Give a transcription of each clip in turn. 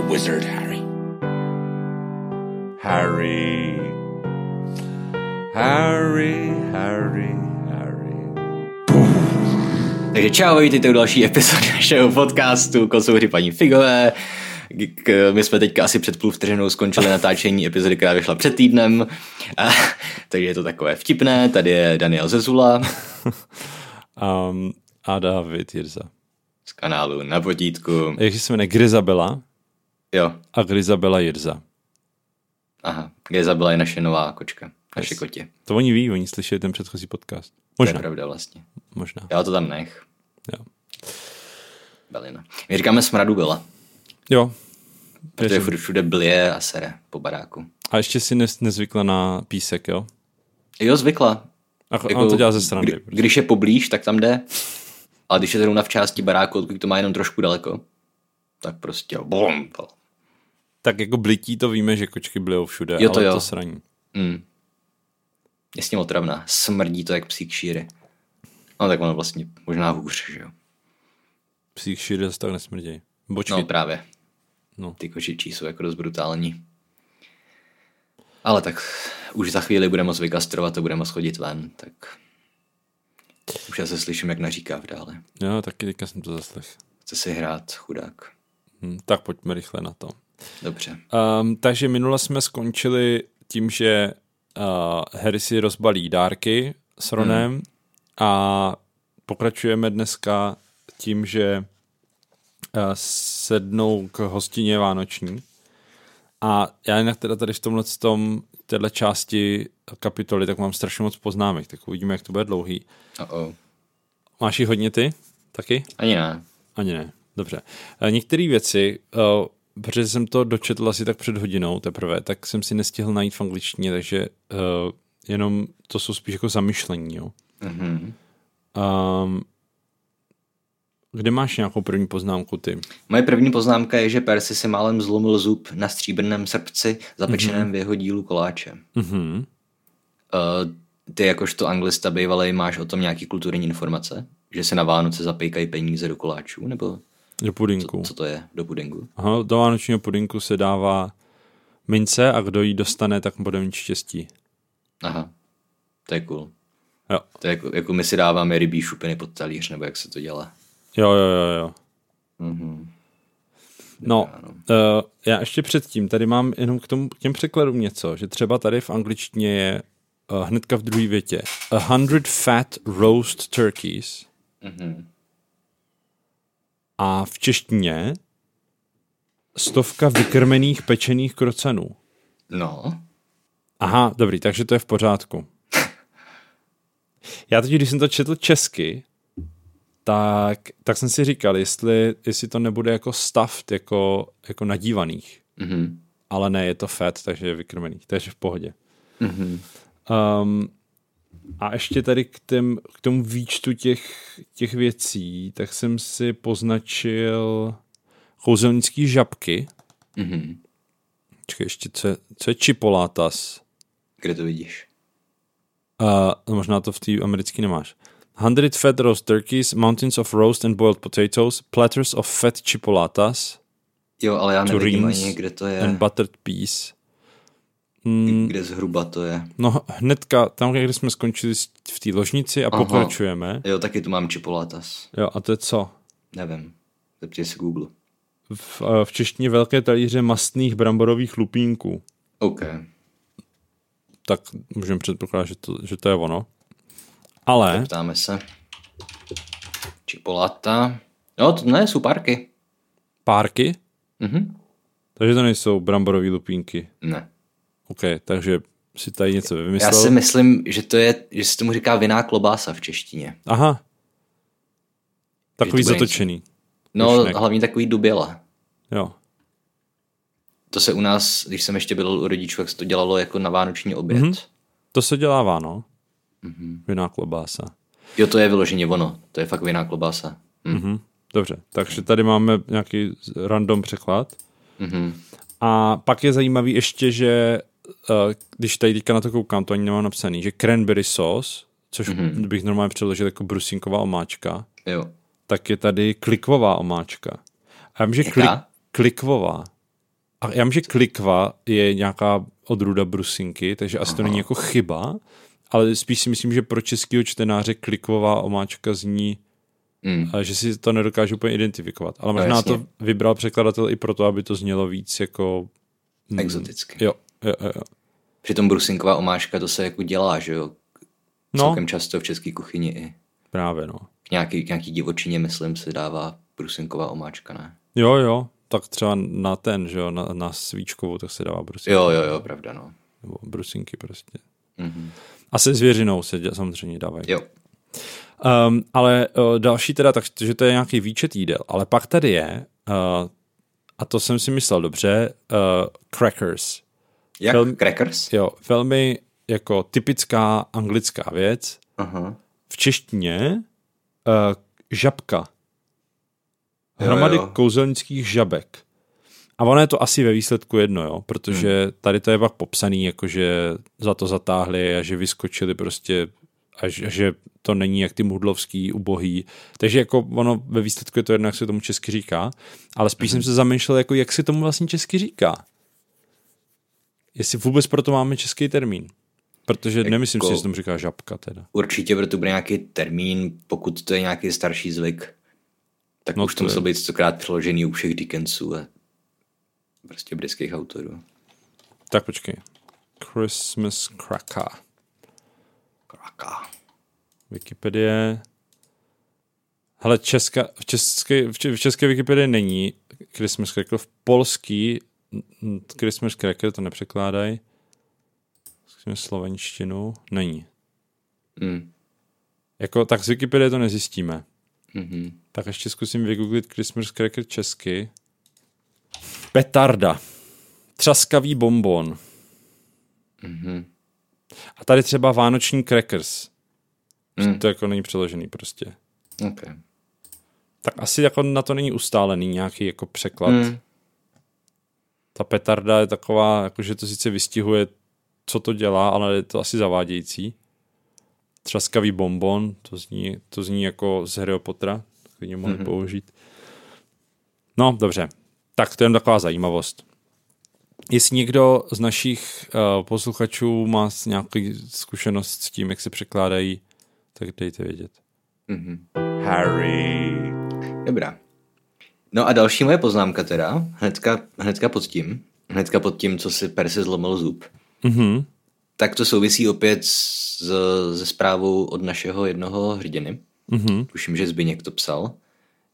a wizard, Harry. Harry. Harry, Harry, Harry. Takže čau, vítejte u další epizody našeho podcastu Kosouři paní Figové. K- My jsme teďka asi před půl vteřinou skončili natáčení epizody, která vyšla před týdnem. A, takže je to takové vtipné. Tady je Daniel Zezula Um, a David Jirza. z kanálu Na potítku. Jak se jmenuje Grizabela Jo, a Grizabela Jirza. aha. Gezabela je naše nová kočka. Naše Yes. kotě. To oni ví, oni slyšeli ten předchozí podcast. To je Možná, pravda vlastně. možná. Já to tam nech. Jo. Belina. My říkáme smradu byla. jo. Protože Věřím. všude blije a sere po baráku. A ještě si nes, nezvykla na písek, jo? Jo, zvykla. A jako, on to dělá ze strany. Kdy, když je poblíž, tak tam jde. Ale když je zrovna v části baráku, odkud to má jenom trošku daleko, tak prostě bom. Tak jako blití to víme, že kočky blijou všude, Jo, to ale jo. to sraní. Mm. Je s ním otravná. Smrdí to jak psík šíry. No tak ono vlastně možná hůř, že jo. Psík šíry zase tak nesmrdějí. Bočky. No právě. No. Ty kočičí jsou jako dost brutální. Ale tak už za chvíli budeme moc vykastrovat a budeme moc chodit ven, tak už já se slyším, jak naříká v dále. Jo, taky teďka jsem to zaslech. Chce si hrát, chudák. Hm, tak pojďme rychle na to. Dobře. Um, takže minule jsme skončili tím, že uh, Harry si rozbalí dárky s Ronem hmm. a pokračujeme dneska tím, že uh, sednou k hostině Vánoční. A já jinak teda tady v tomhle tom, téhle části kapitoly, tak mám strašně moc poznámek, tak uvidíme, jak to bude dlouhý. Oh-oh. Máš ji hodně ty? Taky? Ani ne. Ani ne, dobře. Eh, Některé věci, uh, protože jsem to dočetl asi tak před hodinou teprve, tak jsem si nestihl najít v angličtině, takže uh, jenom to jsou spíš jako zamyšlení, jo. Mhm. Um, kde máš nějakou první poznámku ty? Moje první poznámka je, že Percy si málem zlomil zub na stříbrném srpci zapečeném mm-hmm. v jeho dílu koláče. Mhm. Uh, ty jakožto anglista bývalej máš o tom nějaký kulturní informace? Že se na Vánoce zapejkají peníze do koláčů? Nebo Do pudinku. co to je do pudingu? Aha, do vánočního pudinku se dává mince a kdo ji dostane, tak bude mít štěstí. Aha, to je cool. Jo, To je jako, jako my si dáváme rybí šupiny pod talíř, nebo jak se to dělá. jo, jo, jo. jo. Mhm. No, uh, já ještě předtím, tady mám jenom k, tomu, k těm překladům něco, že třeba tady v angličtině je uh, hnedka v druhé větě a hundred fat roast turkeys Mhm. A v češtině stovka vykrmených pečených krocenů. No, Aha, dobrý, takže to je v pořádku. Já teď, když jsem to četl česky, tak, tak jsem si říkal, jestli, jestli to nebude jako stuffed, jako, jako nadívaných. mhm. ale ne, je to fat, takže je vykrmený, takže v pohodě. Mhm. Um, a ještě tady k, tém, k tomu výčtu těch, těch věcí, tak jsem si poznačil kouzelnický žabky. Mhm. Čekaj, ještě, co je, co je chipolatas? Kde to vidíš? Uh, možná to v té americké nemáš. 100 fat roast turkeys, mountains of roast and boiled potatoes, platters of fat chipolatas Jo, ale já Turíns ani, kde to je. and buttered peas. Mm, Kde zhruba to je. No hnedka, tam, kde jsme skončili v té ložnici a Aha. pokračujeme. Jo, taky tu mám chipolatas. Jo, a to je co? Nevím. Zeptej si Google. V, eh, v češtině velké talíře mastných bramborových lupínků. OK. Tak můžeme předpokládat, že to, že to je ono. Ale, Ptáme se. Chipolata. No, to ne, jsou parky. párky, Mhm. takže to nejsou bramborové lupínky. Ne. OK, takže si tady něco Já vymyslel. si myslím, že to je, že se tomu říká vinná klobása v češtině. Aha. Takový zatočený. No, Myšnek. hlavně takový duběla. Jo. To se u nás, když jsem ještě byl u rodičů, jak se to dělalo jako na vánoční oběd. Mhm. Mm-hmm. To se dělává, no. Mhm. Vinná klobása. Jo, to je vyloženě ono. To je fakt vinná klobása. Hm. Mhm. Dobře, takže tady máme nějaký random překlad. Mhm. A pak je zajímavý ještě, že když tady teďka na to koukám, to ani nemám napsaný, že cranberry sauce, což mm-hmm. bych normálně přeložil jako brusinková omáčka, Jo. tak je tady klikvová omáčka. A já vím, že klik, klikvová. A já vím, že klikva je nějaká odrůda brusinky, takže asi to není jako chyba, ale spíš si myslím, že pro českého čtenáře klikvová omáčka zní, Mm. a že si to nedokážu úplně identifikovat. Ale No, možná jasně. to vybral překladatel i proto, aby to znělo víc jako... mm, Exoticky. Jo, jo, jo. Přitom brusinková omáčka, to se jako dělá, že jo? No, Celkem často v české kuchyni i. právě no. K nějaký, k nějaký divočině, myslím, se dává brusinková omáčka, ne? Jo, jo, tak třeba na ten, že jo, na, na svíčkovou, tak se dává brusinky. Jo, jo, jo, pravda, no. Nebo brusinky prostě. Mhm. A se zvěřinou se dě, samozřejmě dávají. Jo. Um, ale uh, další teda, takže to je nějaký výčet jídel. Ale pak tady je, uh, a to jsem si myslel dobře, uh, crackers. Jak? Velmi- Crackers? Jo, velmi jako typická anglická věc. Aha. V češtině uh, žabka. Hromady Jo, jo. kouzelnických žabek. A ono je to asi ve výsledku jedno, jo, protože Hmm. tady to je pak popsaný, jako že za to zatáhli a že vyskočili prostě a že, a že to není jak ty mudlovský ubohý. Takže jako ono ve výsledku je to jedno, jak se tomu česky říká, ale spíš Hmm. jsem se zamýšlel, jako jak se tomu vlastně česky říká. Jestli vůbec proto máme český termín. Protože nemyslím si, Jako- že tomu říká žabka teda. Určitě proto bude nějaký termín, pokud to je nějaký starší zvyk, tak No už to muselo je- být stokrát přeložený u všech Dickensů a prostě britských autorů. Tak počkej. Christmas cracker. Kraka. Wikipedie. Hele, česká, v, české, v če- v české Wikipedii není Christmas cracker. V polský Christmas cracker to nepřekládají. Zkusíme slovenštinu. Není. Mm. Jako, tak z Wikipedie to nezjistíme. Mm-hmm. Tak ještě zkusím vygooglit Christmas cracker česky. Petarda. Třaskavý bonbon. Mm-hmm. A tady třeba vánoční crackers. Mm. To jako není přeložený prostě. Okay. Tak asi jako na to není ustálený nějaký jako překlad. Mm. Ta petarda je taková, jako že to sice vystihuje, co to dělá, ale je to asi zavádějící. Třaskavý bonbon, to zní, to zní jako z Harryho Pottera, klidně mohli mm-hmm. použít. No, dobře. Tak to je jen taková zajímavost. Jestli někdo z našich uh, posluchačů má nějaký zkušenost s tím, jak se překládají, tak dejte vědět. Mm-hmm. Harry. Dobrá. No a další moje poznámka teda, hnedka, hnedka pod tím, hnedka pod tím, co si Percy zlomil zub, Mhm. tak to souvisí opět s, se zprávou od našeho jednoho hrdiny. Mhm. Tuším, že Zbyněk to psal.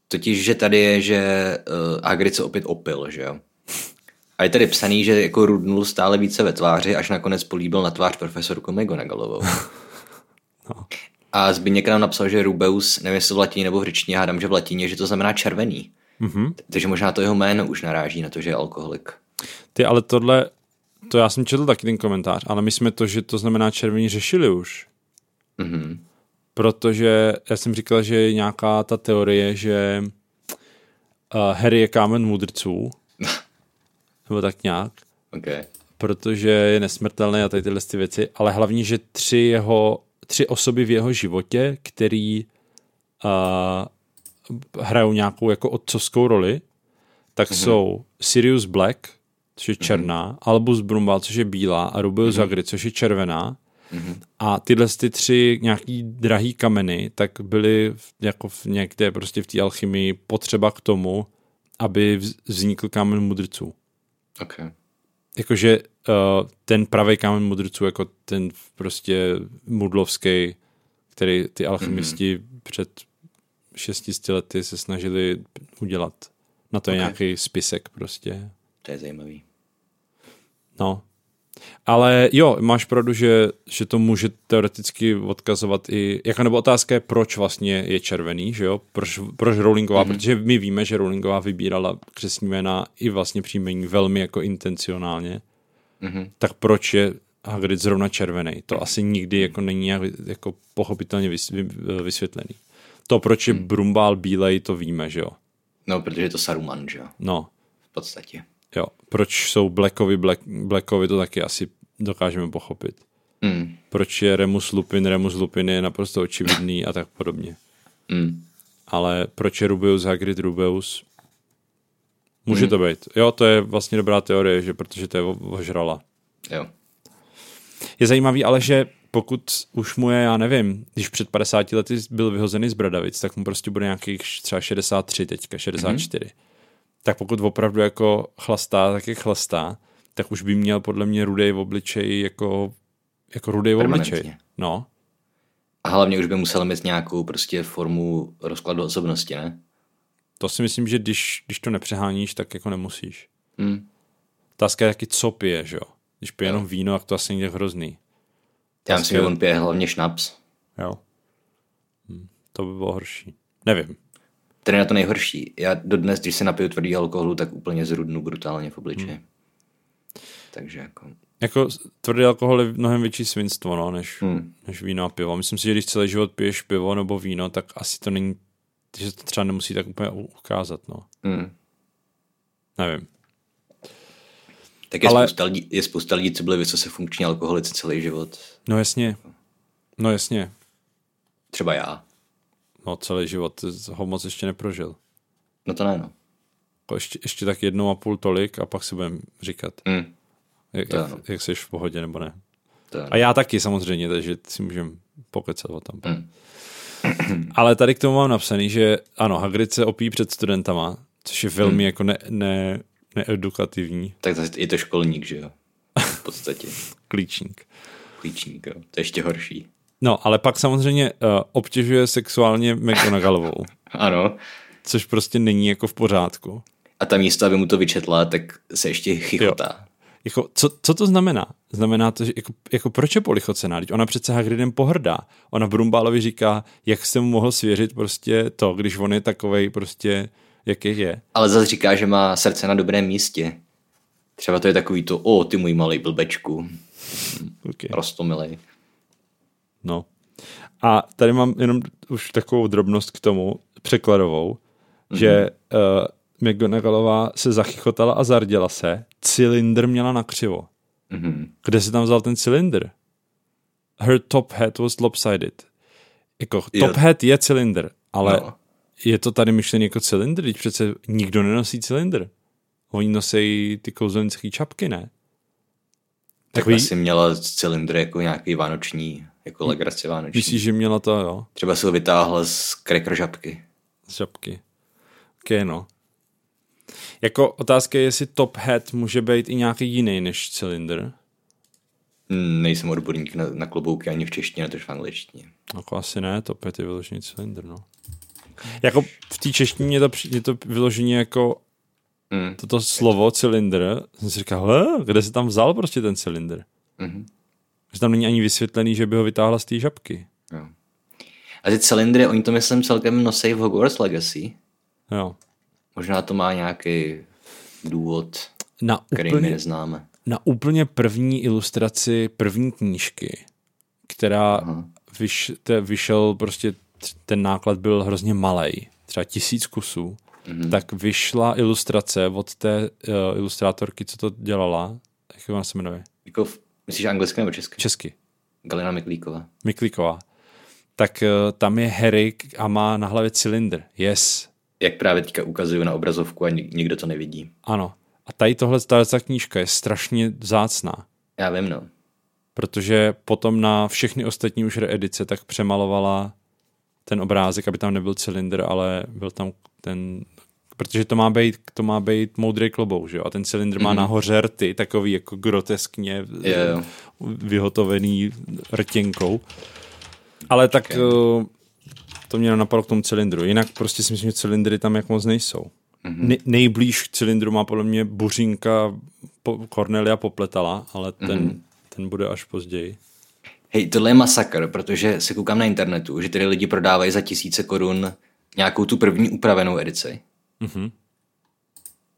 Totiž, že tady je, že uh, Hagrid se opět opil, že jo. A je tady psaný, že jako rudnul stále více ve tváři, až nakonec políbil na tvář profesorku McGonagallovou. No. A Zbyněk nám napsal, že Rubeus, nevím jestli v latině nebo v řečtině, hádám, že v latině, že to znamená červený. Mhm. Takže možná to jeho jméno už naráží na to, že je alkoholik. Ty, ale tohle, to já jsem četl taky ten komentář, ale my jsme to, že to znamená červení, řešili už. Mhm. Protože já jsem říkal, že je nějaká ta teorie, že uh, Harry je kámen mudrců, nebo tak nějak, Okay. protože je nesmrtelný a tady tyhle ty věci, ale hlavně, že tři jeho, tři osoby v jeho životě, který uh, hrajou nějakou jako otcovskou roli, tak mm-hmm. jsou Sirius Black, což je černá, mm-hmm. Albus Brumbal, což je bílá a Rubeus mm-hmm. Zagri, což je červená. Mm-hmm. A tyhle ty tři nějaký drahý kameny, tak byly v- jako v někde prostě v té alchymii potřeba k tomu, aby vz- vznikl kámen mudrců Okay. jakože uh, ten pravý kámen mudrců, jako ten prostě mudlovský, který ty alchymisti mm-hmm. před 600 lety se snažili udělat. Na to je Ok. nějaký spisek prostě. To je zajímavý. No. Ale jo, máš pravdu, že, že to může teoreticky odkazovat i, jako nebo otázka je, proč vlastně je červený, že jo, proč, proč Rowlingová, mm-hmm. protože my víme, že Rowlingová vybírala křesní jména i vlastně příjmení velmi jako intencionálně, Mhm. tak proč je Hagrid zrovna červený? To asi nikdy jako není jako pochopitelně vys, vy, vysvětlený. To, proč je Brumbál bílej, to víme, že jo. No, protože je to Saruman, že jo, No, v podstatě. jo. Proč jsou Blackovi, Black, Blackovi, to taky asi dokážeme pochopit. Mm. Proč je Remus Lupin, Remus Lupin je naprosto očividný a tak podobně. Mm. Ale proč je Rubeus Hagrid Rubeus? Může hmm. to být. Jo, to je vlastně dobrá teorie, že protože to je ožrala. Jo. Je zajímavý ale, že pokud už mu je, já nevím, když před 50 lety byl vyhozený z Bradavic, tak mu prostě bude nějakých třeba 63 teďka, 64. Mm-hmm. Tak pokud opravdu jako chlastá, tak je chlastá, tak už by měl podle mě rudej v obličeji jako, jako rudej v obličeji. No. A hlavně už by musel mít nějakou prostě formu rozkladu osobnosti, ne? To si myslím, že když, když to nepřeháníš, tak jako nemusíš. Hmm. Otázka je taky, co pije, že jo? Když pije jo. jenom víno, tak to asi není hrozný. Já myslím, že on pije hlavně šnaps. Jo. Hm, to by bylo horší. Nevím. To je na to nejhorší. Já dodnes, když se napiju tvrdý alkoholu, tak úplně zrudnu brutálně v obličeji. Hmm. Takže jako... Jako tvrdý alkohol je mnohem větší svinstvo, no, než, hmm. než víno a pivo. Myslím si, že když celý život piješ pivo nebo víno, tak asi to není, že to třeba nemusí tak úplně ukázat, no. Hmm. Nevím. Tak je, Ale... spousta lidí, je spousta lidí, co byli vysoce funkční alkoholici celý život. No jasně. No jasně. Třeba já. No celý život ho moc ještě neprožil. No to ne, no. Ještě, ještě tak jednou a půl tolik a pak si budeme říkat, mm. jak, jak, jak jsi v pohodě nebo ne. To a já taky samozřejmě, takže si můžeme pokecat o tom. Mm. Ale tady k tomu mám napsaný, že ano, Hagrid se opí před studentama, což je velmi mm. jako ne, ne, needukativní. Tak to je to školník, že jo? V podstatě. Klíčník. Klíčník, jo. To je ještě horší. No, ale pak samozřejmě uh, obtěžuje sexuálně McGonagallovou. ano. Což prostě není jako v pořádku. A ta místo, aby mu to vyčetla, tak se ještě chichotá. Jo. Jako, co, co to znamená? Znamená to, že jako, jako proč je polichocená? Teď ona přece Hagridem pohrdá. Ona Brumbálovi říká, jak se mu mohl svěřit prostě to, když on je takovej prostě jaký je. Ale zase říká, že má srdce na dobrém místě. Třeba to je takový to, o, ty můj malý blbečku. Okay. Rostomilej. No. A tady mám jenom už takovou drobnost k tomu, překladovou, mm-hmm. že uh, McGonagallová se zachychotala a zarděla se, cylindr měla na křivo. Mm-hmm. Kde se tam vzal ten cylindr? Her top hat was lopsided. Jako, top jo. hat je cylindr, ale no je to tady myšlený jako cylindr, když přece nikdo nenosí cylindr. Oni nosí ty kouzelnické čapky, ne? Tak Takový... asi měla cylindr jako nějaký vánoční, jako legraci vánoční. Myslíš, že měla to, jo? Třeba si ho vytáhla z cracker žabky. Z žabky. Ok, no. Jako otázka je, jestli top hat může být i nějaký jiný než cylindr. Hmm, nejsem odborník na, na klobouky ani v češtině, to v angličtině. Jako asi ne, top hat je vyložený cylindr, no. Jako v té češtině je to, je to vyloženě jako mm. toto slovo cylindr. Jsem si říkal, kde se tam vzal prostě ten cylindr? Mm. Že tam není ani vysvětlený, že by ho vytáhla z té žabky. Jo. A ty cylindry, oni to myslím celkem nosí v Hogwarts Legacy. Jo. Možná to má nějaký důvod, na který úplně, my neznáme. Na úplně první ilustraci první knížky, která vyš, te, vyšel prostě ten náklad byl hrozně malý, třeba tisíc kusů, mm-hmm. tak vyšla ilustrace od té uh, ilustrátorky, co to dělala. Jak ona se jmenuje? Jako, myslíš anglicky nebo česky? Česky. Galina Miklíková. Miklíková. Tak uh, tam je Harry a má na hlavě cylindr. Yes. Jak právě teďka ukazuju na obrazovku a nikdo to nevidí. Ano. A tady tohle ta knížka je strašně zácná. Já vím, no. Protože potom na všechny ostatní už reedice tak přemalovala ten obrázek, aby tam nebyl cylindr, ale byl tam ten protože to má být, to má být moudrý klobouk, že jo? A ten cylindr mm-hmm. má mhm. nahoře rty, takový jako groteskně yeah. vyhotovený rtěnkou. Ale tak okay. uh, to mě napadlo k tomu cylindru. Jinak prostě si myslím, že cylindry tam jak moc nejsou. Mm-hmm. Ne- nejblíž k cylindru má podle mě buřinka po- Cornelia Popletala, ale ten, mm-hmm. ten bude až později. Hej, tohle je masakr, protože se koukám na internetu, že tady lidi prodávají za tisíce korun nějakou tu první upravenou edici. Mm-hmm.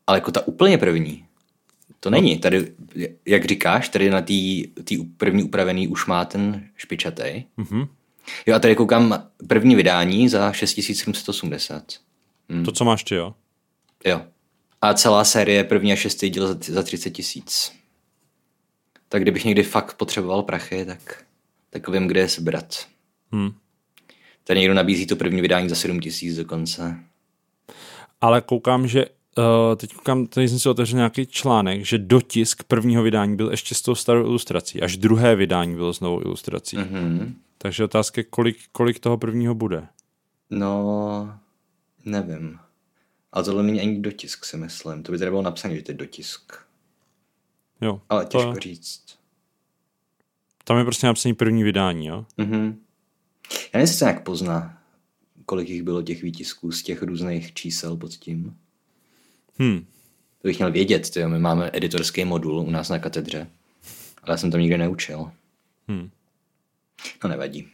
Ale jako ta úplně první, to není. Tady, jak říkáš, tady na té první upravený už má ten špičatý. Mm-hmm. Jo a tady koukám první vydání za 6780. Hm. To, co máš ty, jo? Jo. A celá série první a šestý díl za, za 30 tisíc. Tak kdybych někdy fakt potřeboval prachy, tak tak vím, kde je sebrat. Hmm. Tady někdo nabízí to první vydání za 7 tisíc dokonce. Ale koukám, že uh, teď koukám, tady jsem si otevřel nějaký článek, že dotisk prvního vydání byl ještě s tou starou ilustrací, až druhé vydání bylo s novou ilustrací. Mm-hmm. Takže otázka je, kolik, kolik toho prvního bude. No, nevím. Ale tohle není ani dotisk, si myslím. To by tady bylo napsané, že to je dotisk. Jo, Ale to- těžko říct. Tam je prostě napsaný první vydání, jo? Mhm. Já nevím, jestli se nějak pozná, kolik jich bylo těch výtisků z těch různých čísel pod tím. Hm, To bych měl vědět, tyjo. my máme editorský modul u nás na katedře, ale já jsem tam nikdy neučil. hm. No nevadí,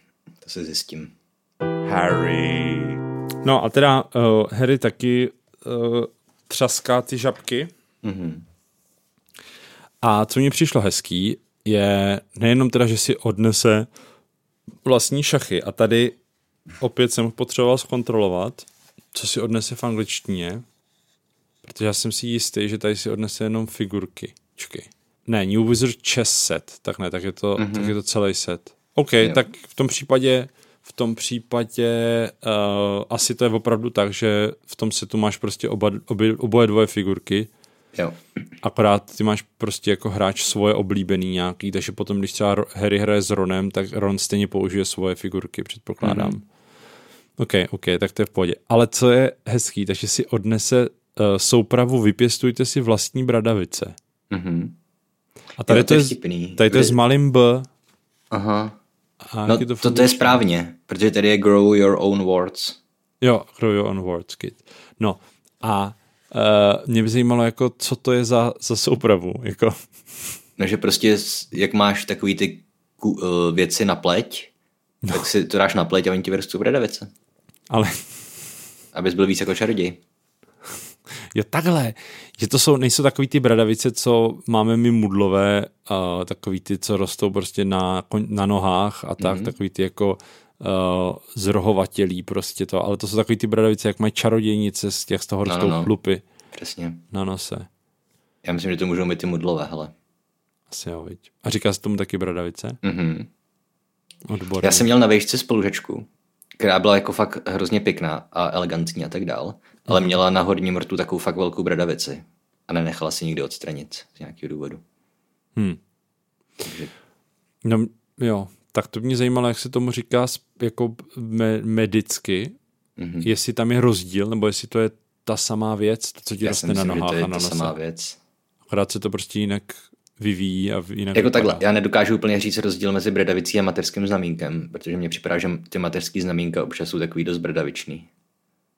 to se zjistím. Harry. No a teda uh, Harry taky uh, třaská ty žabky. Mhm. A co mi přišlo hezký, je nejenom teda, že si odnese vlastní šachy a tady opět jsem potřeboval zkontrolovat, co si odnese v angličtině, protože já jsem si jistý, že tady si odnese jenom figurky. Čekej. Ne, New Wizard Chess Set, tak ne, tak je to, mm-hmm. tak je to celý set. OK, jo. tak v tom případě v tom případě uh, asi to je opravdu tak, že v tom setu máš prostě oba, obě, oboje dvoje figurky, Jo. akorát ty máš prostě jako hráč svoje oblíbený nějaký, takže potom, když třeba Harry hraje s Ronem, tak Ron stejně použije svoje figurky, předpokládám. Mm-hmm. OK, OK, tak to je v pohodě. Ale co je hezký, takže si odnese uh, soupravu Vypěstujte si vlastní bradavice. Mhm. A tady Jo, to je, vtipný. tady to je s malým B. Aha. A No, to, to, to je správně, protože tady je grow your own words. Jo, Grow Your Own Words Kit. No a mě by zajímalo, jako, co to je za, za soupravu. Jako, No, že prostě, jak máš takový ty ku, uh, věci na pleť, no. tak si to dáš na pleť a oni ti vyrostou bradavice. ale Abys byl víc jako čaroděj. Jo, takhle. Že to jsou, nejsou takový ty bradavice, co máme my mudlové, uh, takový ty, co rostou prostě na, na nohách a tak, mm-hmm. takový ty jako uh, zrohovatělí prostě to, ale to jsou takový ty bradavice, jak mají čarodějnice, z těch z toho no, no, no. chlupy Přesně. na nose. Já myslím, že to můžou být ty mudlové, hele. Asi jo, viď. A říká se tomu taky bradavice? Mhm. Odborně. Já jsem měl na vejšce spolužečku, která byla jako fakt hrozně pěkná a elegantní a tak dál, ale Mhm. měla na horním rtu takovou fakt velkou bradavici a nenechala si nikdy odstranit z nějakého důvodu. Hmm. Takže No, jo, tak to mě zajímalo, jak se tomu říká jako me- medicky, Mhm. mm-hmm. jestli tam je rozdíl, nebo jestli to je ta samá věc, to, co ti já roste na nohách to je ta samá věc. Akorát se to prostě jinak vyvíjí a jinak Jako vypadá. takhle, já nedokážu úplně říct rozdíl mezi bradavicí a mateřským znamínkem, protože mně připadá, že ty mateřský znamínka občas jsou takový dost bradavičný.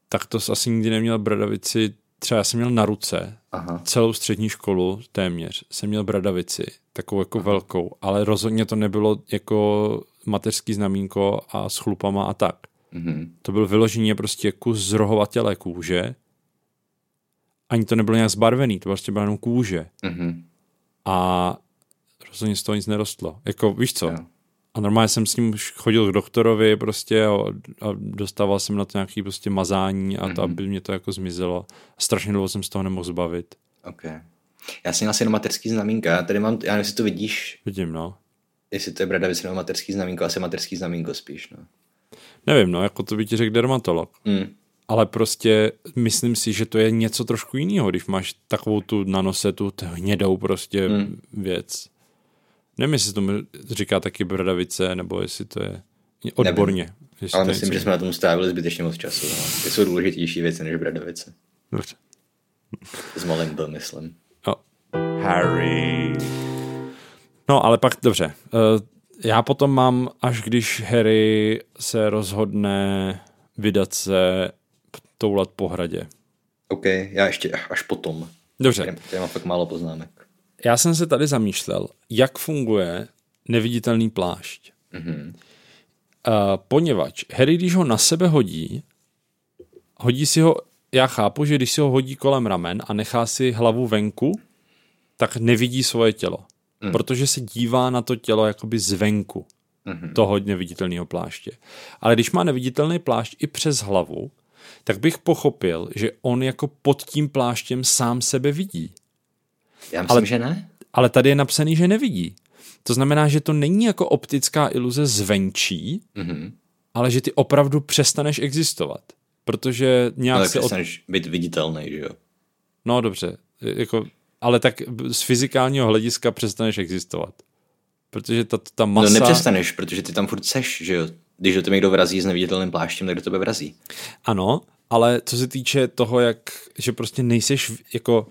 Tak to asi nikdy neměl bradavici, třeba já jsem měl na ruce, Aha. celou střední školu téměř jsem měl bradavici, takovou jako Aha. velkou, ale rozhodně to nebylo jako mateřský znamínko a s chlupama a tak. Mhm. To byl vyloženě prostě kus zrohovatělé kůže. Ani to nebylo nějak zbarvený, to prostě byla jenom kůže. Mhm. A rozhodně z toho nic nerostlo. Jako, víš co? Jo. A normálně jsem s ním už chodil k doktorovi prostě a, a dostával jsem na to nějaký prostě mazání a to, aby mě to jako zmizelo. A strašně dlouho jsem z toho nemohl zbavit. Ok. Já jsem měl asi jenom mateřský znamínka. Já tady mám, já nevím, jestli to vidíš, Vidím, no. jestli to je bradavice nebo mateřský znamínko, asi mateřský znamínko spíš, no. Nevím, no, jako to by ti řekl dermatolog. Mm. Ale prostě myslím si, že to je něco trošku jiného, když máš takovou tu na nose, tu hnědou prostě Hmm. věc. Nevím, jestli tomu říká taky bradavice, nebo jestli to je odborně. Jestli Ale myslím, že jsme na tom strávili zbytečně moc času. No. Ty jsou důležitější věci než bradavice. Dobře. S malým byl, myslím. Jo. Harry. No, ale pak dobře. Eh, Já potom mám, až když Harry se rozhodne vydat se toulat po hradě. OK, já ještě až potom. Dobře. Tady mám fakt málo poznámek. Já jsem se tady zamýšlel, jak funguje neviditelný plášť. Mhm. Uh, poněvadž Harry, když ho na sebe hodí, hodí si ho, já chápu, že když si ho hodí kolem ramen a nechá si hlavu venku, tak nevidí svoje tělo. Mm. Protože se dívá na to tělo jakoby zvenku mm-hmm. toho neviditelného pláště. Ale když má neviditelný plášť i přes hlavu, tak bych pochopil, že on jako pod tím pláštěm sám sebe vidí. Já myslím, Ale... že ne. Ale tady je napsaný, že nevidí. To znamená, že to není jako optická iluze zvenčí, Mhm. ale že ty opravdu přestaneš existovat. Protože nějak Ale se... Od... přestaneš být viditelný, že jo? No dobře, jako, ale tak z fyzikálního hlediska přestaneš existovat. Protože ta, ta masa... No nepřestaneš, protože ty tam furt seš, že jo. Když do tebe někdo vrazí s neviditelným pláštěm, tak do tebe vrazí. Ano, ale co se týče toho, jak, že prostě nejseš jako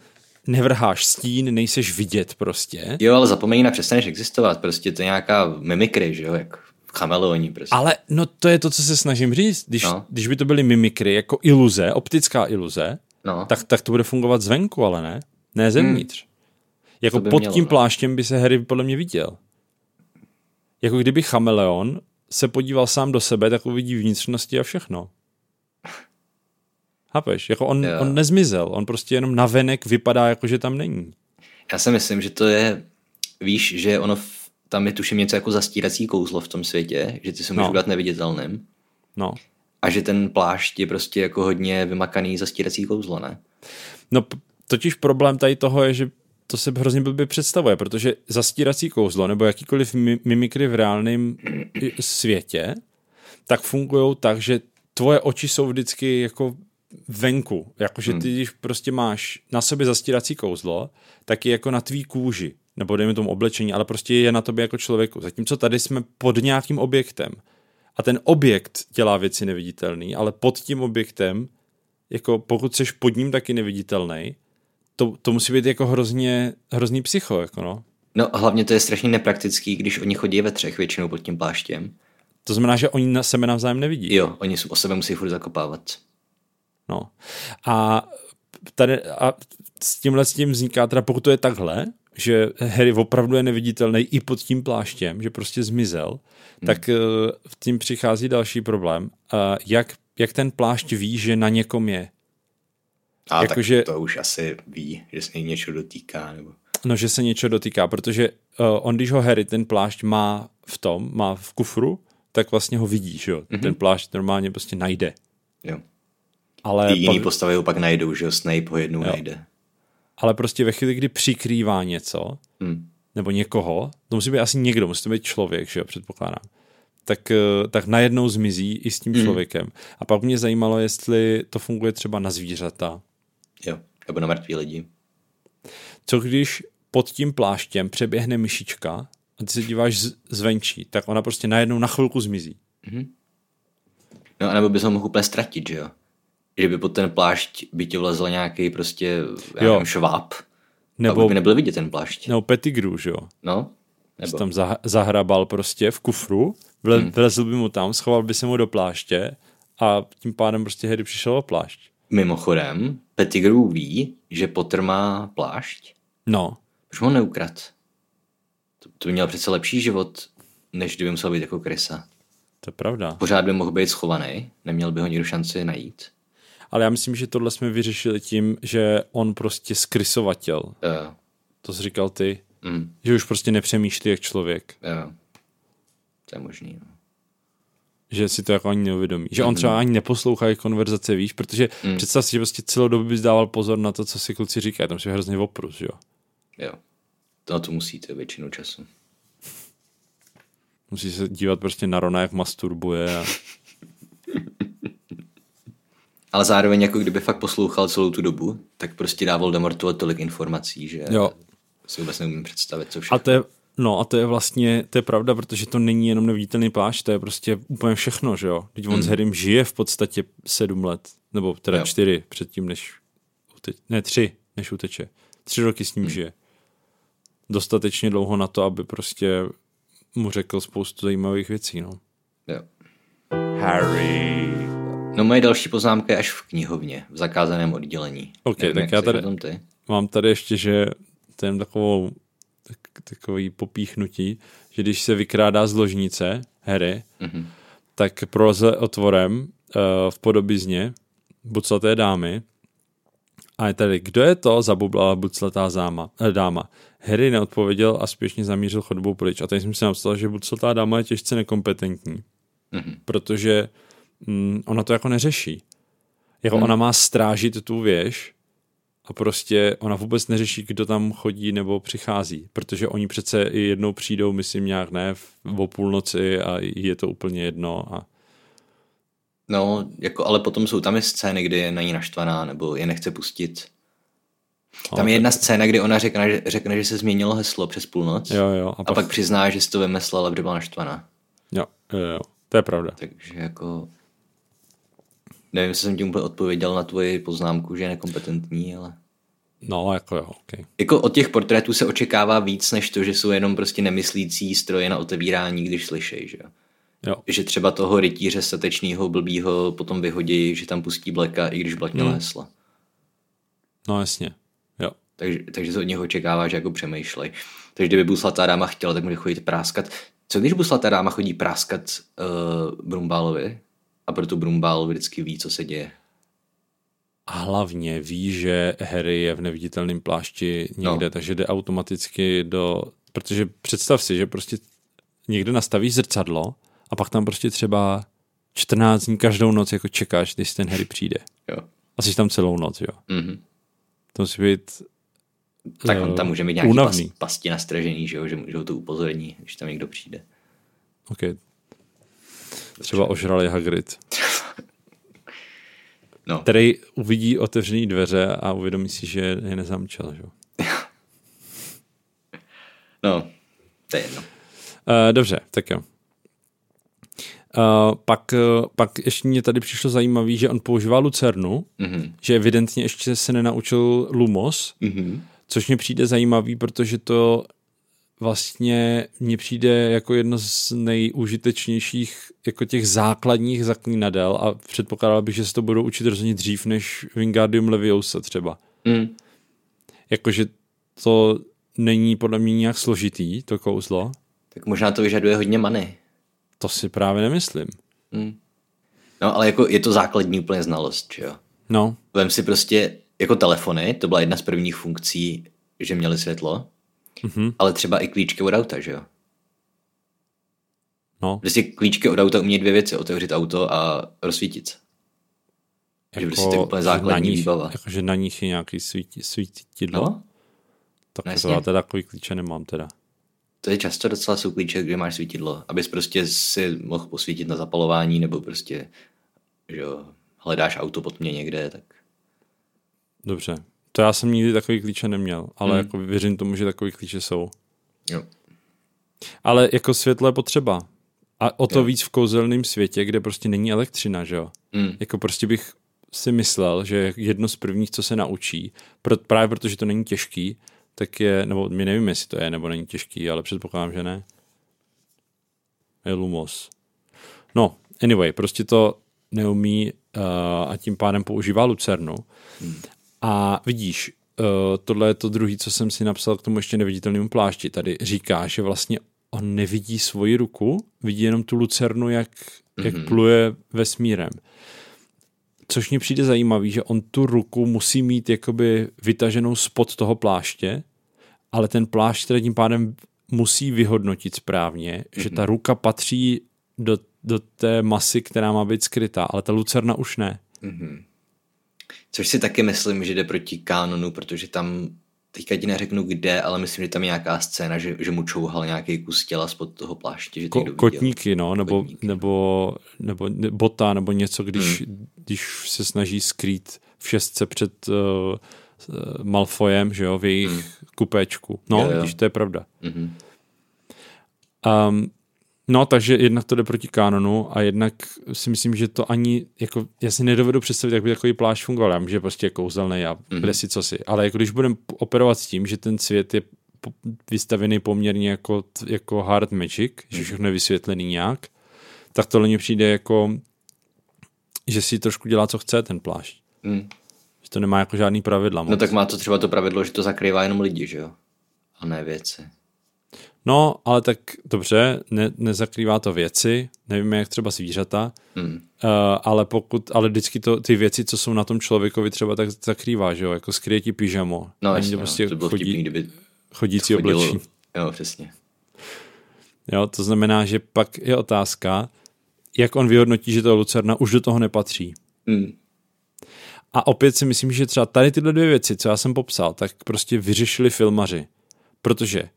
nevrháš stín, nejseš vidět prostě. Jo, ale zapomeň na přestaneš existovat, prostě to je nějaká mimikry, že jo, jak chameleoni prostě. Ale no to je to, co se snažím říct. Když, no. když by to byly mimikry, jako iluze, optická iluze, no. tak, tak to bude fungovat zvenku, ale ne? Ne zevnitř. Hmm. Jako pod mělo, tím no. pláštěm by se Harry podle mě viděl. Jako kdyby chameleon se podíval sám do sebe, tak uvidí vnitřnosti a všechno. Chápeš? Jako on, on nezmizel, on prostě jenom navenek vypadá jako, že tam není. Já si myslím, že to je, víš, že ono v, tam je tuším něco jako zastírací kouzlo v tom světě, že ty se můžeš no. udělat neviditelným. No. A že ten plášť je prostě jako hodně vymakaný zastírací kouzlo, ne? No totiž problém tady toho je, že to se hrozně blbě představuje, protože zastírací kouzlo nebo jakýkoliv mimikry v reálném světě, tak fungují tak, že tvoje oči jsou vždycky jako venku. Jakože ty, hmm. když prostě máš na sobě zastírací kouzlo, tak je jako na tvý kůži, nebo dejme tomu oblečení, ale prostě je na tobě jako člověku. Zatímco tady jsme pod nějakým objektem. A ten objekt dělá věci neviditelný, ale pod tím objektem, jako pokud jsi pod ním taky neviditelný, to, to musí být jako hrozně, hrozný psycho, jako no. No hlavně to je strašně nepraktický, když oni chodí ve třech většinou pod tím pláštěm. To znamená, že oni na sebe navzájem nevidí. Jo, oni o sebe musí furt zakopávat. No. A tady a s tímhle s tím vzniká, teda pokud to je takhle, že Harry opravdu je neviditelný i pod tím pláštěm, že prostě zmizel, hmm. tak uh, v tím přichází další problém. Uh, jak, jak ten plášť ví, že na někom je? A jako, tak že, to už asi ví, že se něčeho dotýká. Nebo... No, že se něčeho dotýká, protože uh, on, když ho Harry ten plášť má v tom, má v kufru, tak vlastně ho vidí, že jo? Mm-hmm. Ten plášť normálně prostě najde. Jo. Ale Ty jiný pak... postavy ho pak najdou, že jo? Snape ho jednou jo. najde. Ale prostě ve chvíli, kdy přikrývá něco, hmm. nebo někoho, to musí být asi někdo, musí to být člověk, že jo, předpokládám, tak, eh, tak najednou zmizí i s tím hmm. člověkem. A pak mě zajímalo, jestli to funguje třeba na zvířata. Jo, nebo na mrtví lidi. Co když pod tím pláštěm přeběhne myšička a ty se díváš z, zvenčí, tak ona prostě najednou na chvilku zmizí. Hmm. No, nebo bys ho mohl úplně ztratit, že jo? Že by pod ten plášť by ti vlezl nějaký prostě jo. Nevím, šváb. Nebo by nebyl vidět ten plášť. Nebo Pettigrew, že jo? No. Nebo. tam zahrabal prostě v kufru, vle, hmm. vlezl by mu tam, schoval by se mu do pláště a tím pádem prostě Harry přišel o plášť. Mimochodem, Pettigrew ví, že Potter má plášť. No. Proč ho neukrad? To, to by měl přece lepší život, než kdyby musel být jako Krysa. To je pravda. Pořád by mohl být schovaný, neměl by ho nikdo šanci najít ale já myslím, že tohle jsme vyřešili tím, že on prostě skrysovatel. Jo. To jsi říkal ty, mm. že už prostě nepřemýšlí jak člověk. Jo. To je možný. No. Že si to jako ani neuvědomí. Že mm-hmm. on třeba ani neposlouchá konverzace, víš, protože mm. představ si, že prostě celou dobu bys dával pozor na to, co si kluci říkají, tam si hrozně oprus, jo. Jo. To to musíte většinu času. Musí se dívat prostě na Rona, jak masturbuje a ale zároveň jako kdyby fakt poslouchal celou tu dobu, tak prostě dával Voldemortu tolik informací, že jo. si vůbec neumím představit, co všechno. A to je, no a to je vlastně, to je pravda, protože to není jenom neviditelný plášť, to je prostě úplně všechno, že jo. Teď on hmm. s Harrym žije v podstatě sedm let, nebo teda jo. čtyři předtím, než uteče, ne tři, než uteče. Tři roky s ním hmm. žije. Dostatečně dlouho na to, aby prostě mu řekl spoustu zajímavých věcí, no. Jo. Harry. No moje další poznámka je až v knihovně, v zakázaném oddělení. Ok, Nevím, tak já tady ty. mám tady ještě, že ten takovou tak, takový popíchnutí, že když se vykrádá z ložnice Harry, mm-hmm. tak proleze otvorem uh, v podobizně buclaté dámy a je tady, kdo je to, zabublala buclatá záma, eh, dáma. Harry neodpověděl a spěšně zamířil chodbou pryč. A tady jsem si napsal, že buclatá dáma je těžce nekompetentní. Mm-hmm. Protože mm, ona to jako neřeší. Jako hmm. ona má strážit tu věž a prostě ona vůbec neřeší, kdo tam chodí nebo přichází, protože oni přece i jednou přijdou, myslím nějak ne, o půlnoci a je to úplně jedno a No, jako, ale potom jsou tam i scény, kdy je na ní naštvaná nebo je nechce pustit. Tam je jedna scéna, kdy ona řekne, že, řekne, že se změnilo heslo přes půlnoc Jo, jo. a, pak... přizná, že si to vymyslela, protože byla naštvaná. Jo, jo, jo. To je pravda. Takže jako... Nevím, jestli jsem tím úplně odpověděl na tvoji poznámku, že je nekompetentní, ale... No, jako jo, okay. Jako od těch portrétů se očekává víc, než to, že jsou jenom prostě nemyslící stroje na otevírání, když slyšej, že jo. Jo. Že třeba toho rytíře statečného blbýho potom vyhodí, že tam pustí Blacka, i když Black měl Hmm. hesla. No jasně. Jo. Takže, takže se od něho očekává, že jako přemýšlej. Takže kdyby buslatá dáma chtěla, tak může chodit práskat. Co když buslatá dáma chodí práskat uh, Brumbálovi a proto Brumbál vždycky ví, co se děje? A hlavně ví, že Harry je v neviditelném plášti někde, No. takže jde automaticky do... Protože představ si, že prostě někde nastavíš zrcadlo a pak tam prostě třeba 14 dní každou noc jako čekáš, když ten Harry přijde. Jo. A jsi tam celou noc, jo. Mhm. To musí být... Tak eh, on tam může mít nějaký únavný. pas, pasti nastražený, že, jo? že, že ho to upozorní, když tam někdo přijde. Okay. Třeba ožrali Hagrid, No, který uvidí otevřené dveře a uvědomí si, že je nezamčel. Že? no, to je jedno. Uh, dobře, tak jo. Uh, pak, uh, pak ještě mě tady přišlo zajímavé, že on používá lucernu, Mhm. že evidentně ještě se nenaučil Lumos, Mhm. což mě přijde zajímavý, protože to vlastně mně přijde jako jedno z nejúžitečnějších jako těch základních zaklínadel a předpokládal bych, že se to budou učit rozhodně dřív než Wingardium Leviosa třeba. Mm. Jakože to není podle mě nějak složitý, to kouzlo. Tak možná to vyžaduje hodně many. To si právě nemyslím. Mm. No, ale jako je to základní úplně znalost, že jo? No, Vem si prostě, jako telefony, to byla jedna z prvních funkcí, že měli světlo, Mhm. ale třeba i klíčky od auta, že jo? no. Prostě klíčky od auta umějí dvě věci, otevřít auto a rozsvítit se. Že prostě to je úplně základní na nich, výbava. Jakože na nich je nějaký svítí, svítidlo. No, tak no to jasně. já teda takový klíče nemám teda. to je často docela jsou klíče, kde máš svítidlo, abys prostě si mohl posvítit na zapalování, nebo prostě, že jo, hledáš auto pod mě někde, tak Dobře. To já jsem nikdy takový klíče neměl, ale Hmm. jako věřím tomu, že takový klíče jsou. jo. Ale jako světlo je potřeba. A o to Jo. víc v kouzelném světě, kde prostě není elektřina, že jo? Mm. Jako prostě bych si myslel, že jedno z prvních, co se naučí, pro, právě protože to není těžký, tak je, nebo my nevím, jestli to je, nebo není těžký, ale předpokládám, že ne. Je Lumos. No, anyway, prostě to neumí uh, a tím pádem používá lucernu. A vidíš, uh, tohle je to druhý, co jsem si napsal k tomu ještě neviditelnému plášti. Tady říká, že vlastně on nevidí svoji ruku, vidí jenom tu lucernu, jak, mm-hmm. jak pluje vesmírem. Což mně přijde zajímavý, že on tu ruku musí mít jakoby vytaženou spod toho pláště, ale ten plášť teda tím pádem musí vyhodnotit správně, mm-hmm. že ta ruka patří do, do té masy, která má být skrytá, ale ta lucerna už ne. Což si taky myslím, že jde proti kánonu, protože tam, teďka ti neřeknu kde, ale myslím, že tam je nějaká scéna, že, že mu čouhal nějaký kus těla spod toho pláště, že Ko, kotníky, no, nebo, Kotníky. nebo, nebo ne- bota, nebo něco, když, hmm. když se snaží skrýt v šestce před uh, uh, Malfojem, že jo, v jejich hmm. kupéčku. No, Jo, jo. vidíš, to je pravda. Mhm. Um, no, takže jednak to jde proti kánonu a jednak si myslím, že to ani, jako, já si nedovedu představit, jak by takový plášť fungoval. Já vím, že prostě je kouzelný a mm-hmm. si co si. Ale jako když budeme operovat s tím, že ten svět je vystavený poměrně jako, jako hard magic, že všechno je vysvětlený nějak, tak tohle mně přijde jako, že si trošku dělá, co chce ten plášť. Mm. Že to nemá jako žádný pravidla. No moc. tak má to třeba to pravidlo, že to zakrývá jenom lidi, že jo? A ne věci. No, ale tak dobře, ne, nezakrývá to věci, nevíme, jak třeba zvířata, Mm. uh, ale pokud, ale vždycky to, ty věci, co jsou na tom člověkovi třeba tak zakrývá, že jo, jako skryje ti pyžamo. No jasně, to no, prostě to bylo chodí, vtipný, kdyby chodící oblečení. Jo, přesně. Jo, to znamená, že pak je otázka, jak on vyhodnotí, že to Lucerna už do toho nepatří. Mm. A opět si myslím, že třeba tady tyhle dvě věci, co já jsem popsal, tak prostě vyřešili filmaři. Protože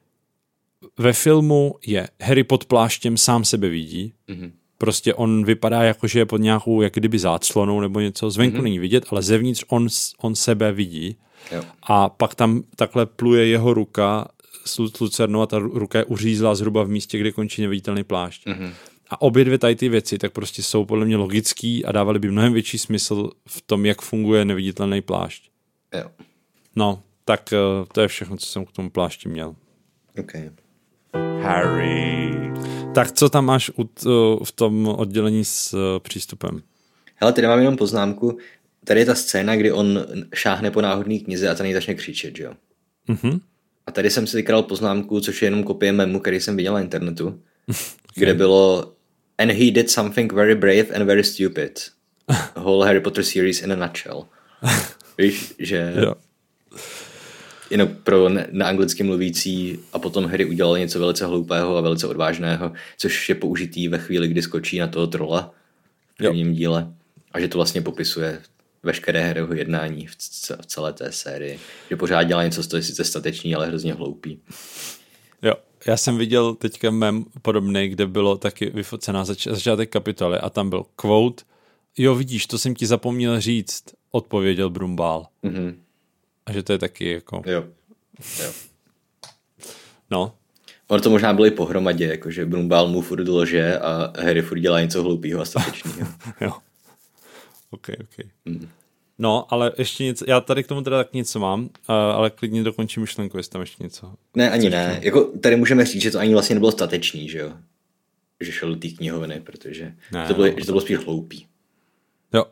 ve filmu je Harry pod pláštěm sám sebe vidí, Mhm. prostě on vypadá jako, že je pod nějakou jak kdyby záclonou nebo něco, zvenku mm-hmm. není vidět, ale zevnitř on, on sebe vidí Jo. A pak tam takhle pluje jeho ruka s Lu- Lucernou a ta ru- ruka je uřízlá zhruba v místě, kde končí neviditelný plášť. Mhm. A obě dvě tady ty věci tak prostě jsou podle mě logický a dávaly by mnohem větší smysl v tom, jak funguje neviditelný plášť. Jo. No, tak eh, to je všechno, co jsem k tomu plášti měl. Okay. Harry. Tak co tam máš u t, eh, v tom oddělení s eh, přístupem? Hele, tady mám jenom poznámku. Tady je ta scéna, kdy on šáhne po náhodný knize a ta něj začne křičet, že jo? Mhm. A tady jsem si vykral poznámku, což je jenom kopie memu, který jsem viděl na internetu, kde bylo And he did something very brave and very stupid. Whole Harry Potter series in a nutshell. Víš, že Jo. Jenom pro ne- neanglicky mluvící a potom Harry udělal něco velice hloupého a velice odvážného, což je použitý ve chvíli, kdy skočí na toho trola v prvním díle a že to vlastně popisuje veškeré Harryho jednání v, celé té sérii. Že pořád dělá něco, co je sice statečný, ale hrozně hloupý. Jo, já jsem viděl teďka mem podobný, kde bylo taky vyfocená zač- začátek kapitoly a tam byl quote, jo vidíš, to jsem ti zapomněl říct, odpověděl Brumbál. Mhm. A že to je taky jako, Jo. jo. no, Ono to možná bylo i pohromadě, jakože Brumbál mu furt lže a Harry furt dělá něco hloupého a statečného. jo. OK, OK. No, ale ještě něco, já tady k tomu teda tak něco mám, uh, ale klidně dokončím myšlenku, jestli tam ještě něco. Ne, ani ne. Jako, tady můžeme říct, že to ani vlastně nebylo statečný, že jo? Že šel do té knihovny, protože Ne, to bylo, no, že to bylo spíš hloupý. Jo.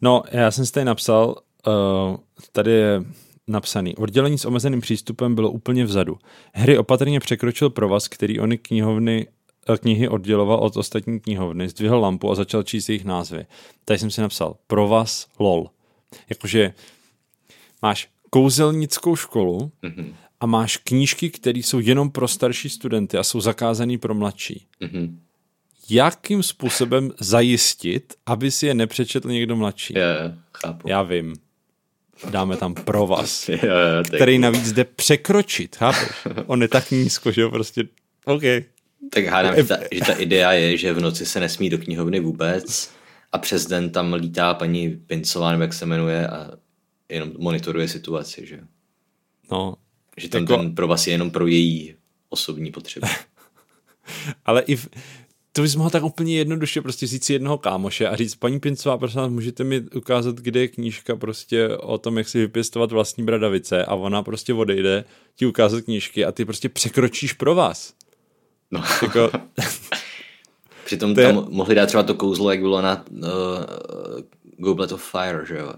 No, já jsem si tady napsal, uh, tady je napsaný, oddělení s omezeným přístupem bylo úplně vzadu. Harry opatrně překročil provaz, který ony knihovny eh, knihy odděloval od ostatní knihovny, zdvihl lampu a začal číst jejich názvy. Tady jsem si napsal provaz lol. Jakože máš kouzelnickou školu Mhm. a máš knížky, které jsou jenom pro starší studenty a jsou zakázané pro mladší. Mhm. Jakým způsobem zajistit, aby si je nepřečetl někdo mladší? Jo, chápu. Já vím. Dáme tam provaz, Jo, jo, tak, který navíc jde překročit, chápeš? On je tak nízko, že jo, prostě, OK. tak hádám, že ta, že ta idea je, že v noci se nesmí do knihovny vůbec a přes den tam lítá paní Pincová, nebo jak se jmenuje, a jenom monitoruje situaci, že jo? No, Že tam Jako- ten provaz je jenom pro její osobní potřeby. ale i v, to bys mohl tak úplně jednoduše prostě říct si jednoho kámoše a říct, paní Pincová, prosím vás, můžete mi ukázat, kde je knížka prostě o tom, jak si vypěstovat vlastní bradavice a ona prostě odejde ti ukázat knížky a ty prostě překročíš pro vás. No. Jako, Přitom To je- tam mohli dát třeba to kouzlo, jak bylo na uh, Goblet of Fire, že jo? Uh,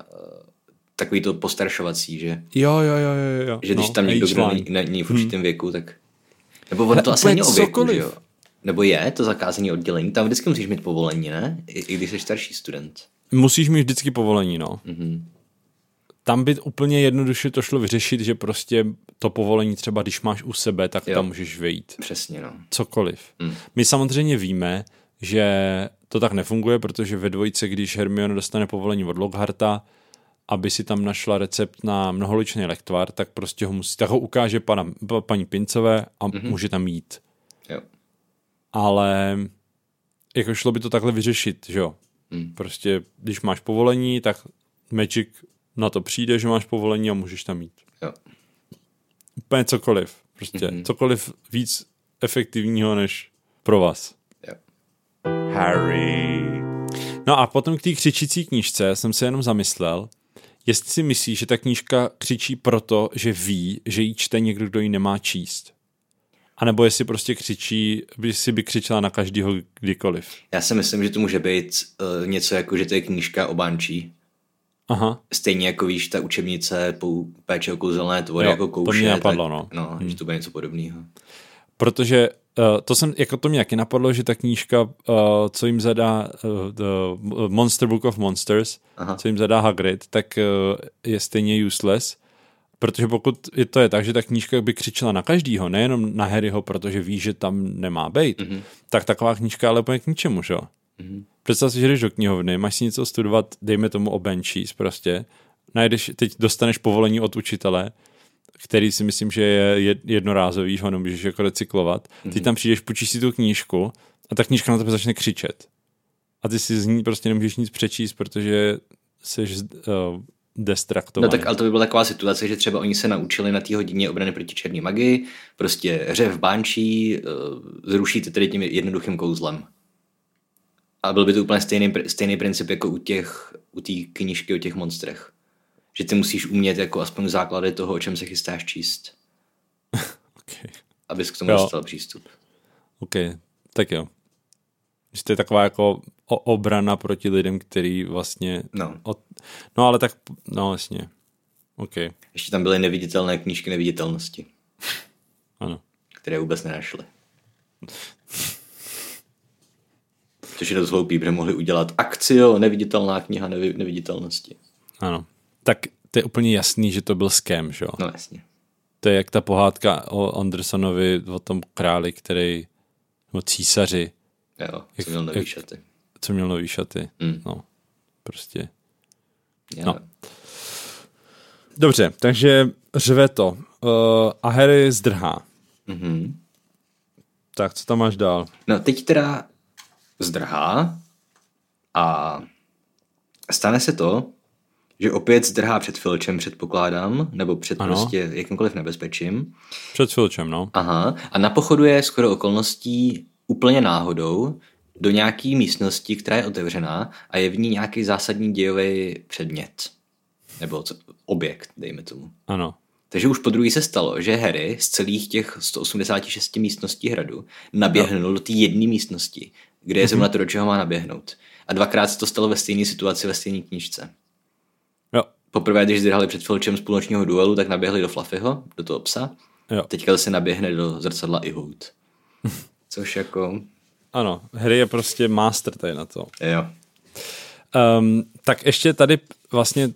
takový to postaršovací, že, jo, jo, jo, jo, jo. že když no, tam někdo, kdo není, v určitém věku, tak... Nebo on to asi není o věku, že jo? Nebo je to zakázané oddělení, tam vždycky musíš mít povolení, ne? I, i když jsi starší student. Musíš mít vždycky povolení, no. Mhm. Tam by úplně jednoduše to šlo vyřešit, že prostě to povolení třeba, když máš u sebe, tak Jo. tam můžeš vejít. Přesně, no. Cokoliv. Mm. My samozřejmě víme, že to tak nefunguje, protože ve dvojce, když Hermione dostane povolení od Lockharta, aby si tam našla recept na mnoholičný lektvar, tak prostě ho musí, tak ho ukáže pana, pa- paní Pincové a mm-hmm. může tam jít. Jo. Ale jako šlo by to takhle vyřešit, že jo? Mm. Prostě, když máš povolení, tak Magic na to přijde, že máš povolení a můžeš tam jít. Jo. Úplně cokoliv. Prostě Mhm. mm-hmm. cokoliv víc efektivního než pro vás. Jo. Harry. No a potom k té křičící knížce jsem se jenom zamyslel, jestli si myslíš, že ta knížka křičí proto, že ví, že jí čte někdo, kdo ji nemá číst. A nebo jestli prostě křičí, by si by křičela na každýho kdykoliv. Já si myslím, že to může být uh, něco jako, že to je knížka o bančí. Aha, Stejně jako víš, ta učebnice pou, péče o kouzelné tvory Jo, jako to kouše. mě napadlo, tak, no. no hmm. že to bude něco podobného. protože uh, to jsem, jako to mě jaký napadlo, že ta knížka, uh, co jim zadá uh, The Monster Book of Monsters, Aha. co jim zadá Hagrid, tak uh, je stejně useless, protože pokud je to je tak, že ta knížka by křičela na každýho, nejenom na Harryho, protože ví, že tam nemá být, mm-hmm. tak taková knížka ale úplně k ničemu, že jo? Mm-hmm. Představ si, že jdeš do knihovny, máš si něco studovat, dejme tomu o Banshees prostě, najdeš, teď dostaneš povolení od učitele, který si myslím, že je jed- jednorázový, že ho nemůžeš jako recyklovat. Ty tam přijdeš, půjčíš si tu knížku a ta knížka na tebe začne křičet. A ty si z ní prostě nemůžeš nic přečíst, protože jsi uh, destraktovaný. No tak ale to by byla taková situace, že třeba oni se naučili na té hodině obrany proti černé magii, prostě řev bánčí, eh, zrušíte tedy tím jednoduchým kouzlem. A byl by to úplně stejný, stejný princip jako u těch, u té knížky o těch monstrech. Že ty musíš umět jako aspoň základy toho, o čem se chystáš číst. okay. Abys k tomu Jo. dostal přístup. OK, tak jo. Že to je taková jako o- obrana proti lidem, který vlastně... No. Od... No ale tak, no vlastně. OK, Ještě tam byly neviditelné knížky neviditelnosti, ano. které vůbec nenašly. Což je dost hloupý, protože mohli udělat akci, jo, neviditelná kniha nevi, neviditelnosti. Ano. Tak to je úplně jasný, že to byl scam, že jo? No jasně. To je jak ta pohádka o Andersonovi, o tom králi, který, nebo císaři, Jo, Jak- co měl nový jak- šaty. co měl nový šaty. Mm. No, prostě. Já No. Dobře, takže řve to. Uh, a Harry zdrhá. Mhm. Tak, co tam máš dál? No teď teda zdrhá a stane se to, že opět zdrhá před Filčem, předpokládám, nebo před Ano. prostě jakýmkoliv nebezpečím. Před Filčem, no. Aha, a napochoduje skoro okolností úplně náhodou do nějaký místnosti, která je otevřená a je v ní nějaký zásadní dějový předmět. Nebo co, objekt, dejme tomu. Ano. Takže už po druhý se stalo, že Harry z celých těch 186 místností hradu naběhnul do té jedné místnosti, kde je zrovna to, do čeho má naběhnout. A dvakrát se to stalo ve stejné situaci, ve stejné knižce. Jo, Poprvé, když zdrhali před Filčem z půlnočního duelu, tak naběhli do Fluffyho, do toho psa. jo. Teďka se naběhne do zrcadla i Hout. Což jako, Ano, Harry je prostě master tady na to. jo. Um, tak ještě tady vlastně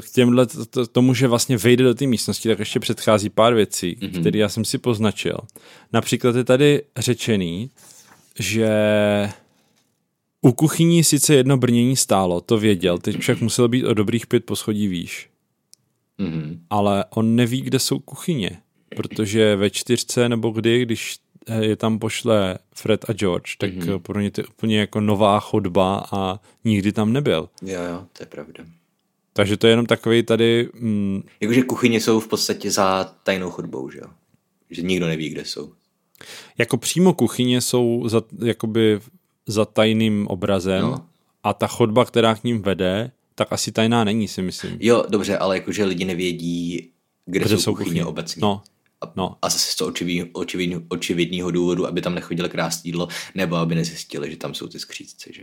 k těmhle, t- tomu, že vlastně vejde do té místnosti, tak ještě předchází pár věcí, mm-hmm. které já jsem si poznačil. Například je tady řečený, že u kuchyní sice jedno brnění stálo, to věděl, teď však musel být o dobrých pět poschodí výš. Mhm. Ale on neví, kde jsou kuchyně, protože ve čtyřce nebo kdy, když je tam pošle Fred a George, tak mm-hmm. pro ně to je úplně jako nová chodba a nikdy tam nebyl. Jo, jo, to je pravda. Takže to je jenom takový tady, mm, Jakože kuchyně jsou v podstatě za tajnou chodbou, že jo? Že nikdo neví, kde jsou. jako přímo kuchyně jsou za, jakoby za tajným obrazem No. a ta chodba, která k ním vede, tak asi tajná není, si myslím. Jo, dobře, ale jakože lidi nevědí, kde, Kde jsou, jsou kuchyně, kuchyně? obecně. No, no. a zase z toho očividního, očividního, očividního důvodu, aby tam nechodili krást jídlo, nebo aby nezjistili, že tam jsou ty skřídce, že?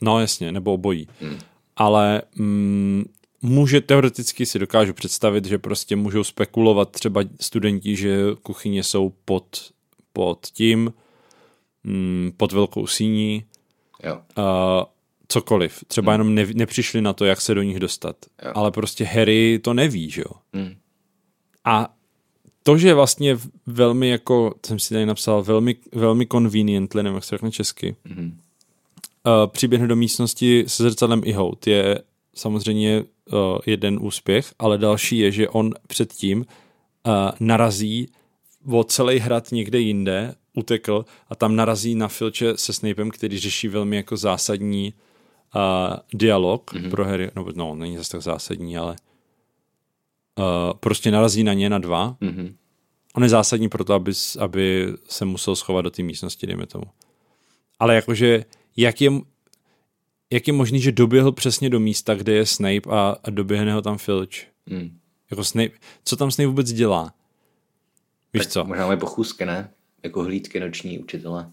No jasně, nebo obojí. Hmm. Ale mm, může teoreticky si dokážu představit, že prostě můžou spekulovat třeba studenti, že kuchyně jsou pod, pod tím, mm, pod velkou síní, Jo. uh, cokoliv. Třeba jenom ne, nepřišli na to, jak se do nich dostat. Jo. Ale prostě Harry to neví, že jo. Hmm. A to, že vlastně velmi jako, jsem si tady napsal, velmi, velmi conveniently, nevím, jak se řekne česky, Mhm. uh, přiběhne do místnosti se zrcadlem i hout je samozřejmě uh, jeden úspěch, ale další je, že on předtím uh, narazí o celý hrad někde jinde, utekl a tam narazí na Filče se Snapem, který řeší velmi jako zásadní uh, dialog mm-hmm. pro Harry, no, no není zase tak zásadní, ale uh, prostě narazí na ně na dva. Mhm. On je zásadní pro to, aby, aby se musel schovat do té místnosti, dejme tomu. Ale jakože, jak je, jak je možný, že doběhl přesně do místa, kde je Snape a, a doběhne ho tam Filch? Hmm. Jako Snape, co tam Snape vůbec dělá? Víš Tak co? Možná mají pochůzky, ne? Jako hlídky noční učitele.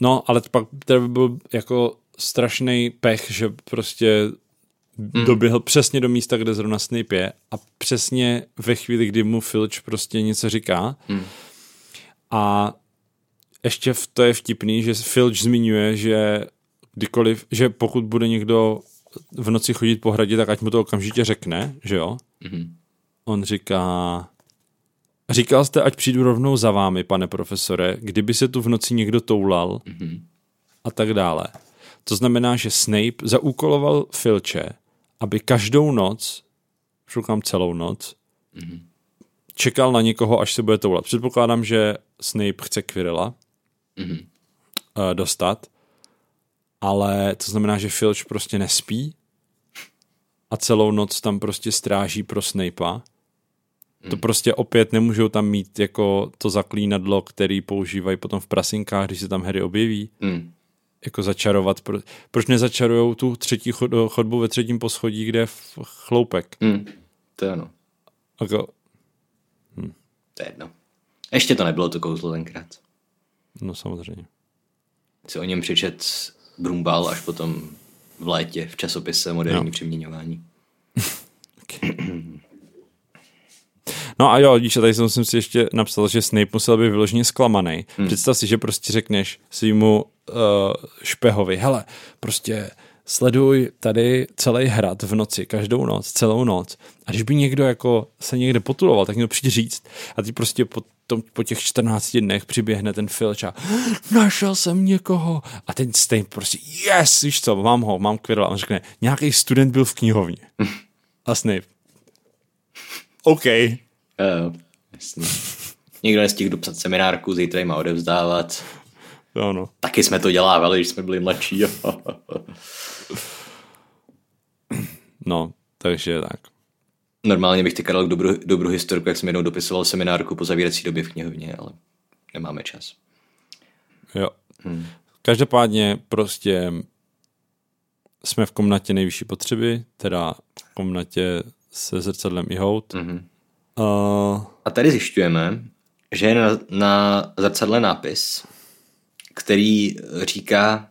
No, ale pak to by byl jako strašný pech, že prostě mm. doběhl přesně do místa, kde zrovna Snape je a přesně ve chvíli, kdy mu Filch prostě něco říká. Mm. A ještě v, to je vtipný, že Filch zmiňuje, že kdykoliv, že pokud bude někdo v noci chodit po hradě, tak ať mu to okamžitě řekne, že jo? Mhm. On říká, říkal jste, ať přijdu rovnou za vámi, pane profesore, kdyby se tu v noci někdo toulal Mhm. a tak dále. To znamená, že Snape zaúkoloval Filče, aby každou noc, šukám celou noc, Mhm. čekal na někoho, až se bude toulat. Předpokládám, že Snape chce Quirrella Mhm. uh, dostat, ale to znamená, že Filch prostě nespí a celou noc tam prostě stráží pro Snape'a. To prostě opět nemůžou tam mít jako to zaklínadlo, který používají potom v prasinkách, když se tam Harry objeví. Hmm. Jako začarovat. Pro... Proč nezačarujou tu třetí chod, chodbu ve třetím poschodí, kde je chloupek? Hmm. To je ono. Jako, To je jedno. Ještě to nebylo to kouzlo tenkrát. no samozřejmě. Si o něm přečet Brumbal až potom v létě v časopise Moderní No. přeměňování. No a jo, a tady jsem si ještě napsal, že Snape musel být vyloženě zklamaný. Hmm. Představ si, že prostě řekneš svýmu uh, špehovi, hele, prostě sleduj tady celý hrad v noci, každou noc, celou noc. A když by někdo jako se někde potuloval, tak někdo přijde říct a ty prostě po, tom, po těch 14 dnech přiběhne ten Filč a našel jsem někoho. A ten Snape prostě, yes, víš co, mám ho, mám Quirrella. A on řekne, nějaký student byl v knihovně. A Snape, OK. Jo, jasně. Někdo nestihl dopsat seminárku, zítra má odevzdávat. Jo, no. Taky jsme to dělávali, když jsme byli mladší. No, takže tak. Normálně bych ty Karel k dobru, dobru historku, jak jsem jednou dopisoval seminárku po zavírací době v knihovně, ale nemáme čas. Jo. Hmm. Každopádně prostě jsme v komnatě nejvyšší potřeby, teda v komnatě se zrcadlem i hout. Mm-hmm. Uh, A tady zjišťujeme, že je na, na zrcadle nápis, který říká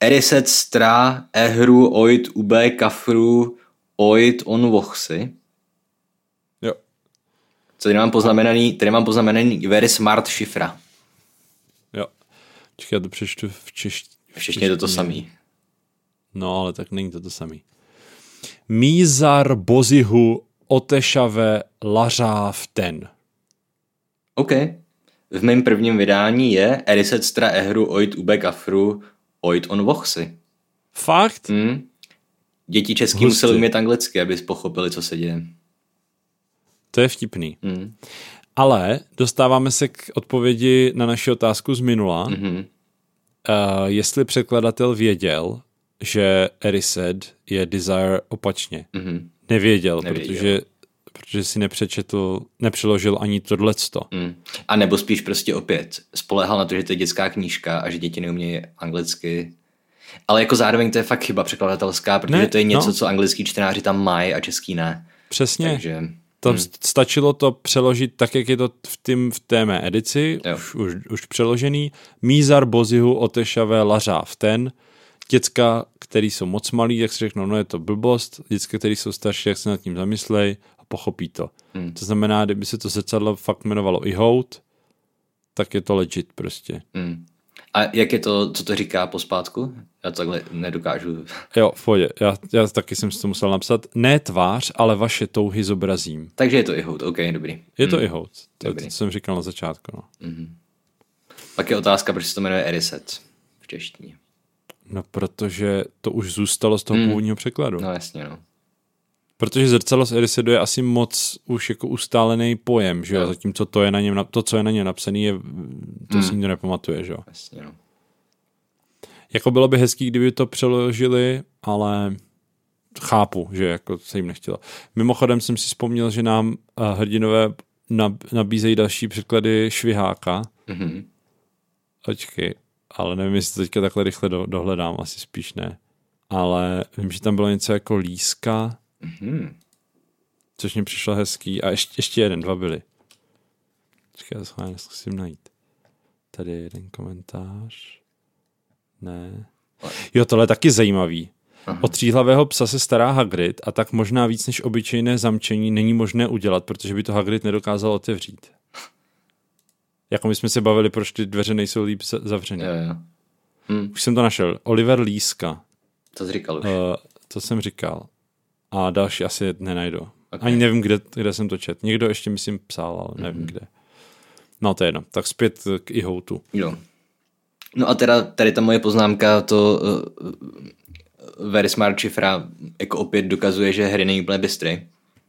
Eriset stra ehru oit ube kafru oit on vochsi. jo. Co tady mám poznamenaný, tady mám poznamenaný very smart šifra. Jo. Čekaj, já to přečtu v češtině. V češtině je to to samý. No, ale tak není to to samý. Mízar bozihu otešave lařáv ten. OK. V mém prvním vydání je Eriset stra ehru oit ube kafru oit on vochsi. Fakt? Hm? Děti český Hustý. museli umět anglicky, aby pochopili, co se děje. To je vtipný. Hm. Ale dostáváme se k odpovědi na naši otázku z minula. Mhm. Uh, jestli překladatel věděl, že Erised je Desire opačně. Mhm. Nevěděl, Nevěděl. Protože, protože si nepřečetl, nepřeložil ani tohleto. Mm. A nebo spíš prostě opět spolehal na to, že to je dětská knížka a že děti neumějí anglicky. Ale jako zároveň to je fakt chyba překladatelská, protože Ne, to je něco, no. co anglický čtenáři tam mají a český ne. Přesně. Takže Tam hmm. stačilo to přeložit tak, jak je to v, tým, v té mé edici, Jo. už, už, už přeložený. Mízar bozihu otešavé lařáv ten. Děcka, který jsou moc malí, jak si řeknou, no je to blbost. Děcka, který jsou starší, jak se nad tím zamyslej a pochopí to. Hmm. To znamená, kdyby se to zrcadlo fakt jmenovalo i hout, tak je to legit prostě. mm. A jak je to, co to říká pospátku? Já to takhle nedokážu. Jo, v pohodě. Já, já taky jsem si to musel napsat. Ne tvář, ale vaše touhy zobrazím. Takže je to i hout, OK, dobrý. Je to i hout. To to, jsem říkal na začátku. No. Pak je otázka, proč se to jmenuje Eriset v češtině. No, protože to už zůstalo z toho hmm. původního překladu. No jasně, no. Protože zrcadlo z Erisedu je asi moc už jako ustálený pojem, že jo? Jo. Zatímco to, je na něm, to, co je na něm napsaný, je, to si nikdo nepamatuje, že jo? Jasně, no. Jako bylo by hezký, kdyby to přeložili, ale chápu, že jako se jim nechtělo. Mimochodem jsem si vzpomněl, že nám uh, hrdinové nab- nabízejí další překlady Šviháka. Mhm. Počkej, ale nevím, jestli to teďka takhle rychle do, dohledám, asi spíš ne. Ale vím, že tam bylo něco jako líska, Mhm. což mi přišlo hezký. A ještě, ještě jeden, dva byly. Počkej, já schválně zkusím najít. Tady je jeden komentář. Ne. Jo, tohle je taky zajímavý. Aha. O tříhlavého psa se stará Hagrid a tak možná víc než obyčejné zamčení není možné udělat, protože by to Hagrid nedokázal otevřít. Jako my jsme se bavili, proč ty dveře nejsou líp za- zavřené. Jo, jo. Už jsem to našel. Oliver Líska. To jsi říkal už. Uh, to jsem říkal. A další asi nenajdu. Okay. Ok. Ani nevím, kde, kde jsem to čet. Někdo ještě, myslím, psal, ale nevím, mm-hmm. kde. No to je jedno. Tak zpět k ihoutu. Jo. No a teda tady ta moje poznámka, to uh, very smart šifra jako opět dokazuje, že hry není úplně bystrý.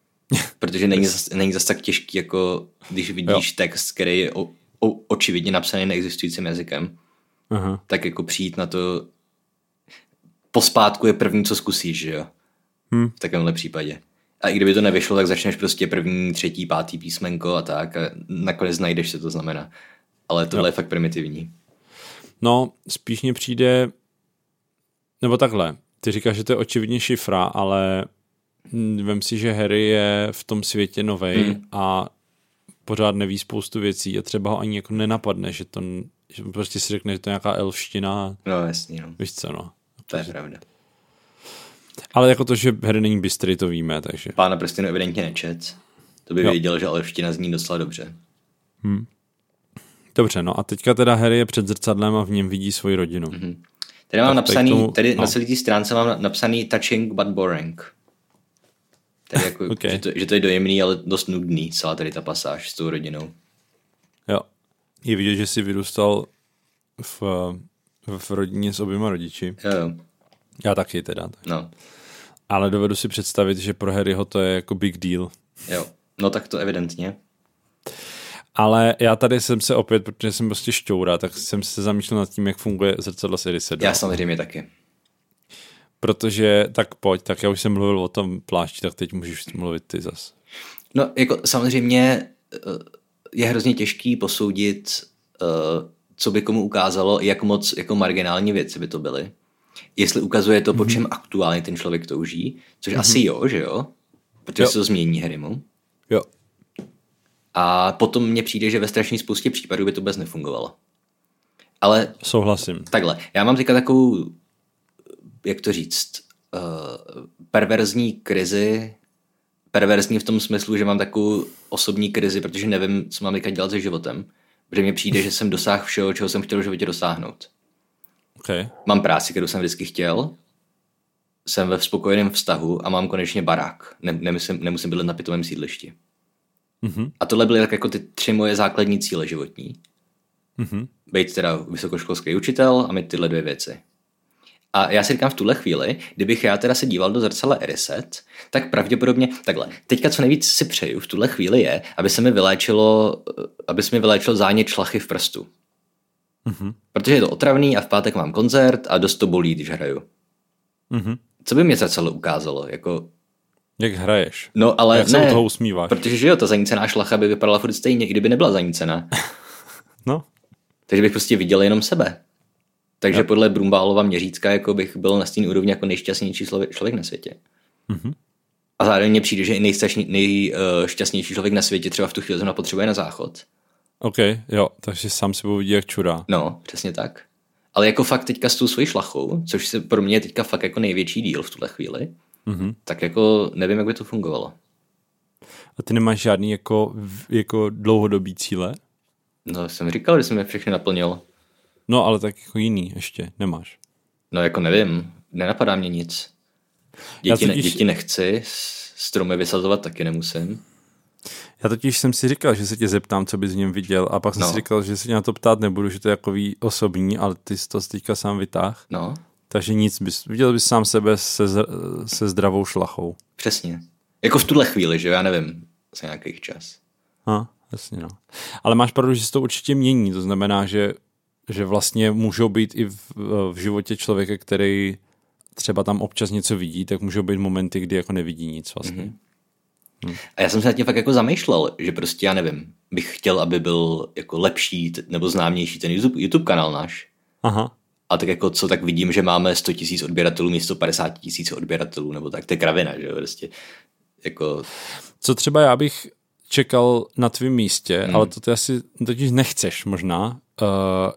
Protože není zas, není zas tak těžký, jako když vidíš jo. text, který je o, o, očividně napsaný neexistujícím jazykem, Aha. tak jako přijít na to pospátku je první, co zkusíš, že jo? Hmm. V takovémhle případě. A i kdyby to nevyšlo, tak začneš prostě první, třetí, pátý písmenko a tak a nakonec najdeš, co to znamená. Ale tohle no. je fakt primitivní. No, spíš mně přijde, nebo takhle, ty říkáš, že to je očividně šifra, ale vem si, že Harry je v tom světě novej hmm. a pořád neví spoustu věcí a třeba ho ani jako nenapadne, že to, že prostě si řekne, že to je nějaká elština. No jasně, no. Víš co, no. To je pravda. Ale jako to, že Harry není bystry, to víme, takže. Pána prostě evidentně nečet. To by jo. věděl, že elština zní docela dobře. Hmm. Dobře, no a teďka teda Harry je před zrcadlem a v něm vidí svoji rodinu. Mm-hmm. Tady mám tak napsaný, tomu, tady no. na celé té stránce mám napsaný touching but boring. Tady jako, okay. že, to, že to je dojemný, ale dost nudný, celá tady ta pasáž s tou rodinou. Jo. Je vidět, že jsi vyrůstal v, v rodině s oběma rodiči. Jo, jo. Já taky teda. Tak. No. Ale dovedu si představit, že pro Harryho to je jako big deal. Jo, no tak to evidentně. Ale já tady jsem se opět, protože jsem prostě šťoura, tak jsem se zamýšlel nad tím, jak funguje zrcadlo Edisedal. Já samozřejmě taky. Protože, tak pojď, tak já už jsem mluvil o tom plášti, tak teď můžeš mluvit ty zas. No, jako samozřejmě eh, je hrozně těžký posoudit, eh, co by komu ukázalo, jak moc jako marginální věci by to byly. Jestli ukazuje to, mm-hmm. po mhm. čem aktuálně ten člověk touží, což mm-hmm. asi jo, že jo? Protože jo. se to změní Harrymu. Jo. A potom mně přijde, že ve strašné spoustě případů by to vůbec nefungovalo. Ale... Souhlasím. Takhle, já mám teďka takovou, jak to říct, uh, perverzní krizi, perverzní v tom smyslu, že mám takovou osobní krizi, protože nevím, co mám teďka dělat se životem. Protože mně přijde, že jsem dosáhl všeho, čeho jsem chtěl v životě dosáhnout. Okay. Mám práci, kterou jsem vždycky chtěl, jsem ve spokojeném vztahu a mám konečně barák. Ne, nemusím, nemusím bydlet na pitovém sídlišti. Mm-hmm. A tohle byly tak jako ty tři moje základní cíle životní. Mm-hmm. Být teda vysokoškolský učitel a mít tyhle dvě věci. A já si říkám v tuhle chvíli, kdybych já teda se díval do zrcadla Eriset, tak pravděpodobně, takhle, teďka co nejvíc si přeju v tuhle chvíli je, aby se mi vyléčilo, aby se mi vyléčilo zánět šlachy v prstu. Mm-hmm. Protože je to otravný a v pátek mám koncert a dost to bolí, když hraju. Mm-hmm. Co by mě zrcadlo ukázalo? Jako, jak hraješ. No, ale Jak ne, se toho usmíváš. protože že jo, ta zanícená šlacha by vypadala furt stejně, i kdyby nebyla zanícená. no. Takže bych prostě viděl jenom sebe. Takže podle Brumbálova měřítka jako bych byl na stejné úrovni jako nejšťastnější člověk na světě. Mm-hmm. A zároveň mně přijde, že i nejšťastnější člověk na světě třeba v tu chvíli zrovna potřebuje na záchod. OK, jo, takže sám se vidí jak čurá. No, přesně tak. Ale jako fakt teďka s tou svojí šlachou, což se pro mě je teďka fakt jako největší díl v tuhle chvíli, mm-hmm. tak jako nevím, jak by to fungovalo. A ty nemáš žádný jako, jako dlouhodobý cíle? No, jsem říkal, že jsem je všechny naplnil. No, ale tak jako jiný ještě nemáš. No, jako nevím, nenapadá mě nic. Děti, totiž... ne, děti nechci, stromy vysazovat taky nemusím. Já totiž jsem si říkal, že se tě zeptám, co bys v něm viděl a pak jsem no. si říkal, že se na to ptát nebudu, že to je takový osobní, ale ty jsi to teďka sám vytáh. No. Takže nic, bys, viděl bys sám sebe se, se zdravou šlachou. Přesně. Jako v tuhle chvíli, že já nevím, za nějakých čas. Ha, jasně no. Ale máš pravdu, že se to určitě mění, to znamená, že, že vlastně můžou být i v, v životě člověka, který třeba tam občas něco vidí, tak můžou být momenty, kdy jako nevidí nic vlastně. Mm-hmm. Hmm. A já jsem se nad tím fakt jako zamýšlel, že prostě já nevím, bych chtěl, aby byl jako lepší nebo známější ten YouTube, YouTube kanál náš. Aha. A tak jako co, tak vidím, že máme 100 tisíc odběratelů místo 50 tisíc odběratelů, nebo tak, to je kravina, že jo, prostě. Jako... Co třeba já bych čekal na tvém místě, hmm. ale to ty asi totiž nechceš možná, uh,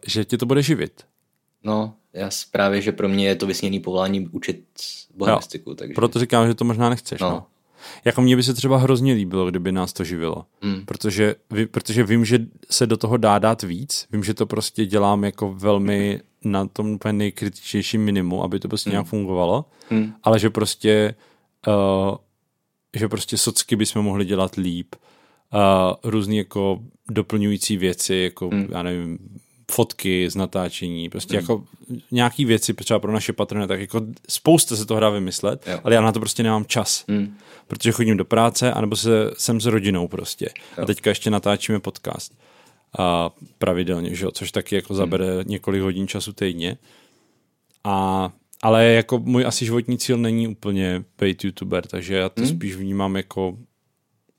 že tě to bude živit. No, já právě, že pro mě je to vysněný povolání učit bohemistiku. Takže... Proto říkám, že to možná nechceš. No. no. Jako mně by se třeba hrozně líbilo, kdyby nás to živilo. Mm. Protože, protože vím, že se do toho dá dát víc. Vím, že to prostě dělám jako velmi na tom úplně nejkritičnějším minimu, aby to prostě mm. nějak fungovalo. Mm. Ale že prostě uh, že prostě socky bychom mohli dělat líp. Uh, různý jako doplňující věci, jako mm. já nevím, fotky z natáčení, prostě mm. jako nějaký věci třeba pro naše patrony, tak jako spousta se toho dá vymyslet, jo. ale já na to prostě nemám čas, mm. protože chodím do práce, anebo se, jsem s rodinou prostě. Jo. A teďka ještě natáčíme podcast a pravidelně, že jo, což taky jako zabere mm. několik hodin času týdně. A, ale jako můj asi životní cíl není úplně být youtuber, takže já to Hmm. spíš vnímám jako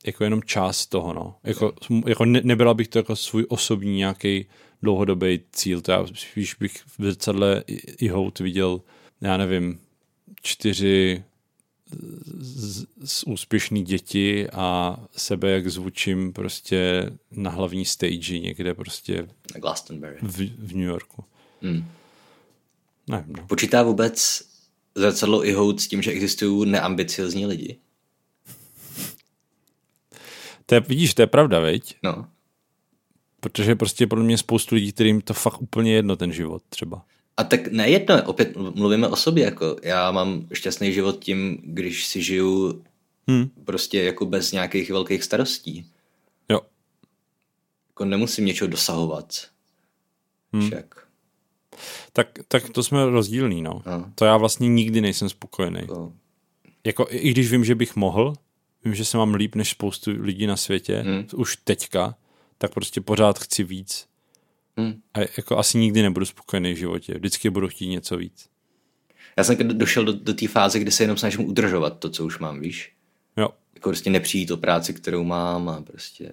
jako jenom část toho, no. Jako, jako ne, nebyla bych to jako svůj osobní nějaký dlouhodobý cíl, to já spíš bych v zrcadle i, i hout viděl, já nevím, čtyři z, z úspěšný děti a sebe, jak zvučím prostě na hlavní stage někde prostě Na Glastonbury. v, v New Yorku. Hmm. Nevím, no. Počítá vůbec zrcadlo i hout s tím, že existují neambiciozní lidi? To je, vidíš, to je pravda, veď? No. Protože prostě podle mě spoustu lidí, kterým to fakt úplně jedno ten život třeba. A tak nejedno, opět mluvíme o sobě, jako já mám šťastný život tím, když si žiju Hmm. prostě jako bez nějakých velkých starostí. Jo. Jako nemusím něčeho dosahovat. Hmm. Však. Tak, tak to jsme rozdílní, no. No. To já vlastně nikdy nejsem spokojený. Jako, Jako, i když vím, že bych mohl, vím, že se mám líp než spoustu lidí na světě, Hmm. už teďka, tak prostě pořád chci víc. hm. A jako asi nikdy nebudu spokojený v životě. Vždycky budu chtít něco víc. Já jsem do- došel do, do té fáze, kdy se jenom snažím udržovat to, co už mám, víš? Jo. Jako prostě nepřijít o práci, kterou mám a prostě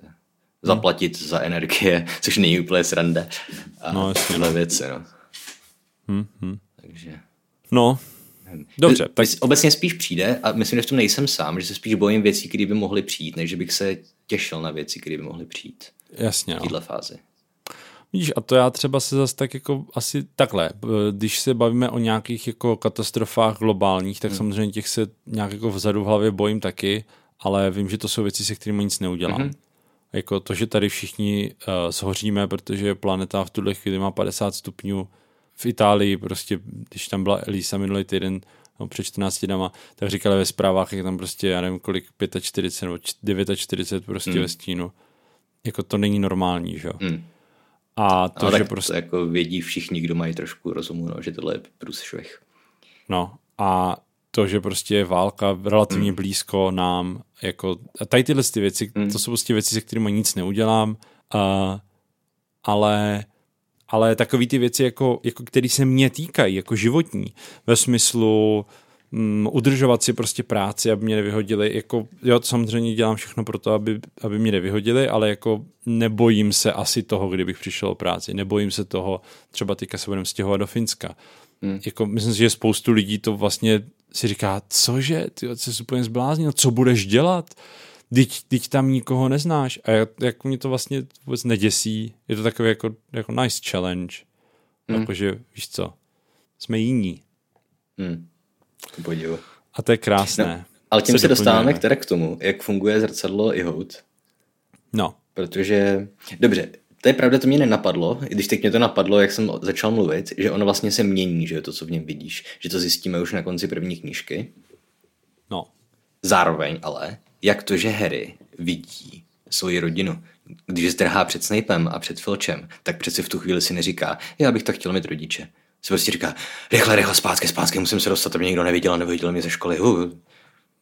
zaplatit za energie, což není úplně sranda. A No, jasně, tyhle věci, no. Hm, hm. Takže... No, dobře, tak Obecně spíš přijde a myslím, že v tom nejsem sám, že se spíš bojím věcí, které by mohly přijít, než že bych se těšil na věci, které by mohly přijít jasně, v no. této fázi. Vidíš, a to já třeba se zase tak jako asi takhle, b- když se bavíme o nějakých jako katastrofách globálních, tak hmm. samozřejmě těch se nějak jako vzadu v hlavě bojím taky, ale vím, že to jsou věci, se kterými nic neudělám. Hmm. Jako to, že tady všichni uh, zhoříme, protože planeta v tuhle chvíli má 50 stupňů v Itálii, prostě, když tam byla Elisa minulý týden, no, před 14 dnama, tak říkali ve zprávách, jak tam prostě, já nevím kolik, 45 nebo 49 prostě hmm. ve stínu. Jako to není normální, že jo. Hmm. A to, Ale že prostě to jako vědí všichni, kdo mají trošku rozumu, no, že tohle je průšvih. No a to, že prostě je válka relativně mm. blízko nám, jako, a tady tyhle ty věci, mm. to jsou prostě věci, se kterými nic neudělám, uh, ale, ale takový ty věci, jako, jako které se mě týkají, jako životní, ve smyslu um, udržovat si prostě práci, aby mě nevyhodili, jako, jo, samozřejmě dělám všechno pro to, aby, aby mě nevyhodili, ale jako nebojím se asi toho, kdybych přišel o práci, nebojím se toho, třeba teďka se budeme stěhovat do Finska, Hmm. Jako, myslím si, že spoustu lidí to vlastně si říká, cože, ty jsi úplně zbláznil, co budeš dělat? Teď, teď tam nikoho neznáš. A jak, jak mě to vlastně vůbec neděsí. Je to takový jako, jako nice challenge. Hmm. Jakože, víš co, jsme jiní. Hmm. Podivu. A to je krásné. No, ale tím Se se dostáváme doplňujeme. teda k tomu, jak funguje zrcadlo i hout. No, Protože, dobře, to je pravda, to mě nenapadlo, i když teď mě to napadlo, jak jsem začal mluvit, že ono vlastně se mění, že je to, co v něm vidíš, že to zjistíme už na konci první knížky. no. Zároveň ale, jak to, že Harry vidí svoji rodinu, když zdrhá před Snapem a před Filčem, tak přeci v tu chvíli si neříká, já bych tak chtěl mít rodiče. Si prostě říká, rychle, rychle, zpátky, zpátky, musím se dostat, aby mě někdo neviděl a neviděl mě ze školy. Uh.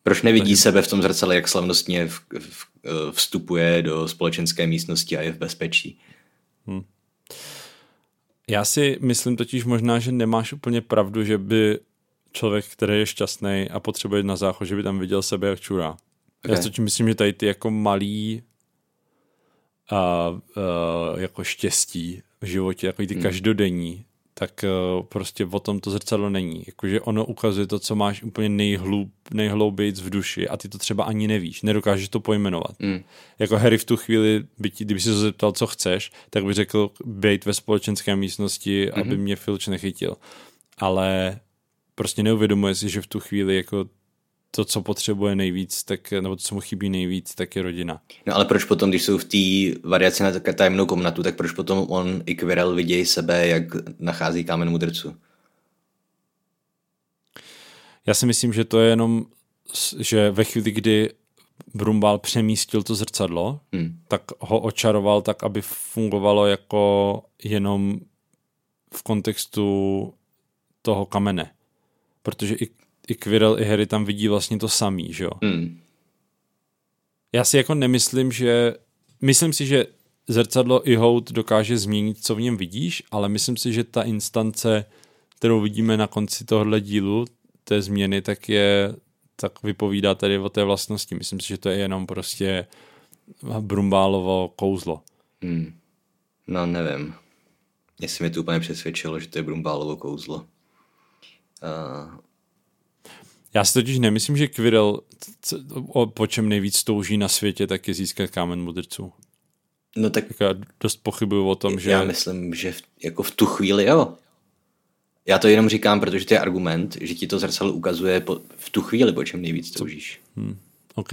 Proč nevidí sebe v tom zrcadle, jak slavnostně v, v, vstupuje do společenské místnosti a je v bezpečí? Já si myslím totiž možná, že nemáš úplně pravdu, že by člověk, který je šťastný a potřebuje jít na záchod, že by tam viděl sebe jak čurá. Okay. Já si totiž myslím, že tady ty jako malý a, a, jako štěstí v životě, jako ty Hmm. každodenní, tak uh, prostě o tom to zrcadlo není. Jakože ono ukazuje to, co máš úplně nejhlub, nejhloubějc v duši a ty to třeba ani nevíš, nedokážeš to pojmenovat. Mm. Jako Harry v tu chvíli, by ti, kdyby si se zeptal, co chceš, tak by řekl být ve společenské místnosti, mm-hmm. aby mě Filč nechytil. Ale prostě neuvědomuje si, že v tu chvíli jako to, co potřebuje nejvíc, tak, nebo to, co mu chybí nejvíc, tak je rodina. No ale proč potom, když jsou v té variaci na tajemnou komnatu, tak proč potom on i Quirrell vidějí sebe, jak nachází kámen mudrců? Já si myslím, že to je jenom, že ve chvíli, kdy Brumbal přemístil to zrcadlo, Hmm. tak ho očaroval tak, aby fungovalo jako jenom v kontextu toho kamene. Protože i, i Quirrell, i Harry tam vidí vlastně to samý, že jo? Hmm. Já si jako nemyslím, že... Myslím si, že zrcadlo i hout dokáže změnit, co v něm vidíš, ale myslím si, že ta instance kterou vidíme na konci tohohle dílu, té změny, tak je tak vypovídá tady o té vlastnosti. Myslím si, že to je jenom prostě Brumbálovo kouzlo. Hmm. No, nevím. Jestli mi to úplně přesvědčilo, že to je Brumbálovo kouzlo. Uh... Já si totiž nemyslím, že Quirrell, po čem nejvíc touží na světě, tak je získat kámen mudrců. No tak... tak já dost pochybuju o tom, že... Já myslím, že v, jako v tu chvíli jo. Já to jenom říkám, protože to je argument, že ti to zrcadlo ukazuje po, v tu chvíli, po čem nejvíc toužíš. Hmm, OK.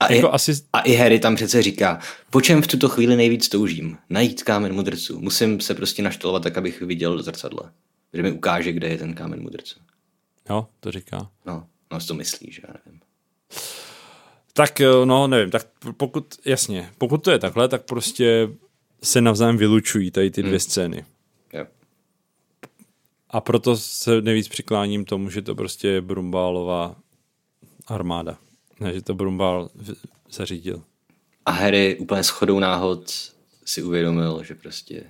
A, jako i, asi... a i Harry tam přece říká, po čem v tuto chvíli nejvíc toužím? Najít kámen mudrců. Musím se prostě naštolovat tak, abych viděl do zrcadla. Že mi ukáže, kde je ten kámen mudrců. Jo, to říká. No, no to myslí, že já nevím. Tak no, nevím, tak pokud, jasně, pokud to je takhle, tak prostě se navzájem vylučují tady ty dvě hmm. scény. Yep. A proto se nejvíc přikláním tomu, že to prostě je Brumbálová armáda. Ne, že to Brumbál zařídil. A Harry úplně shodou náhod si uvědomil, že prostě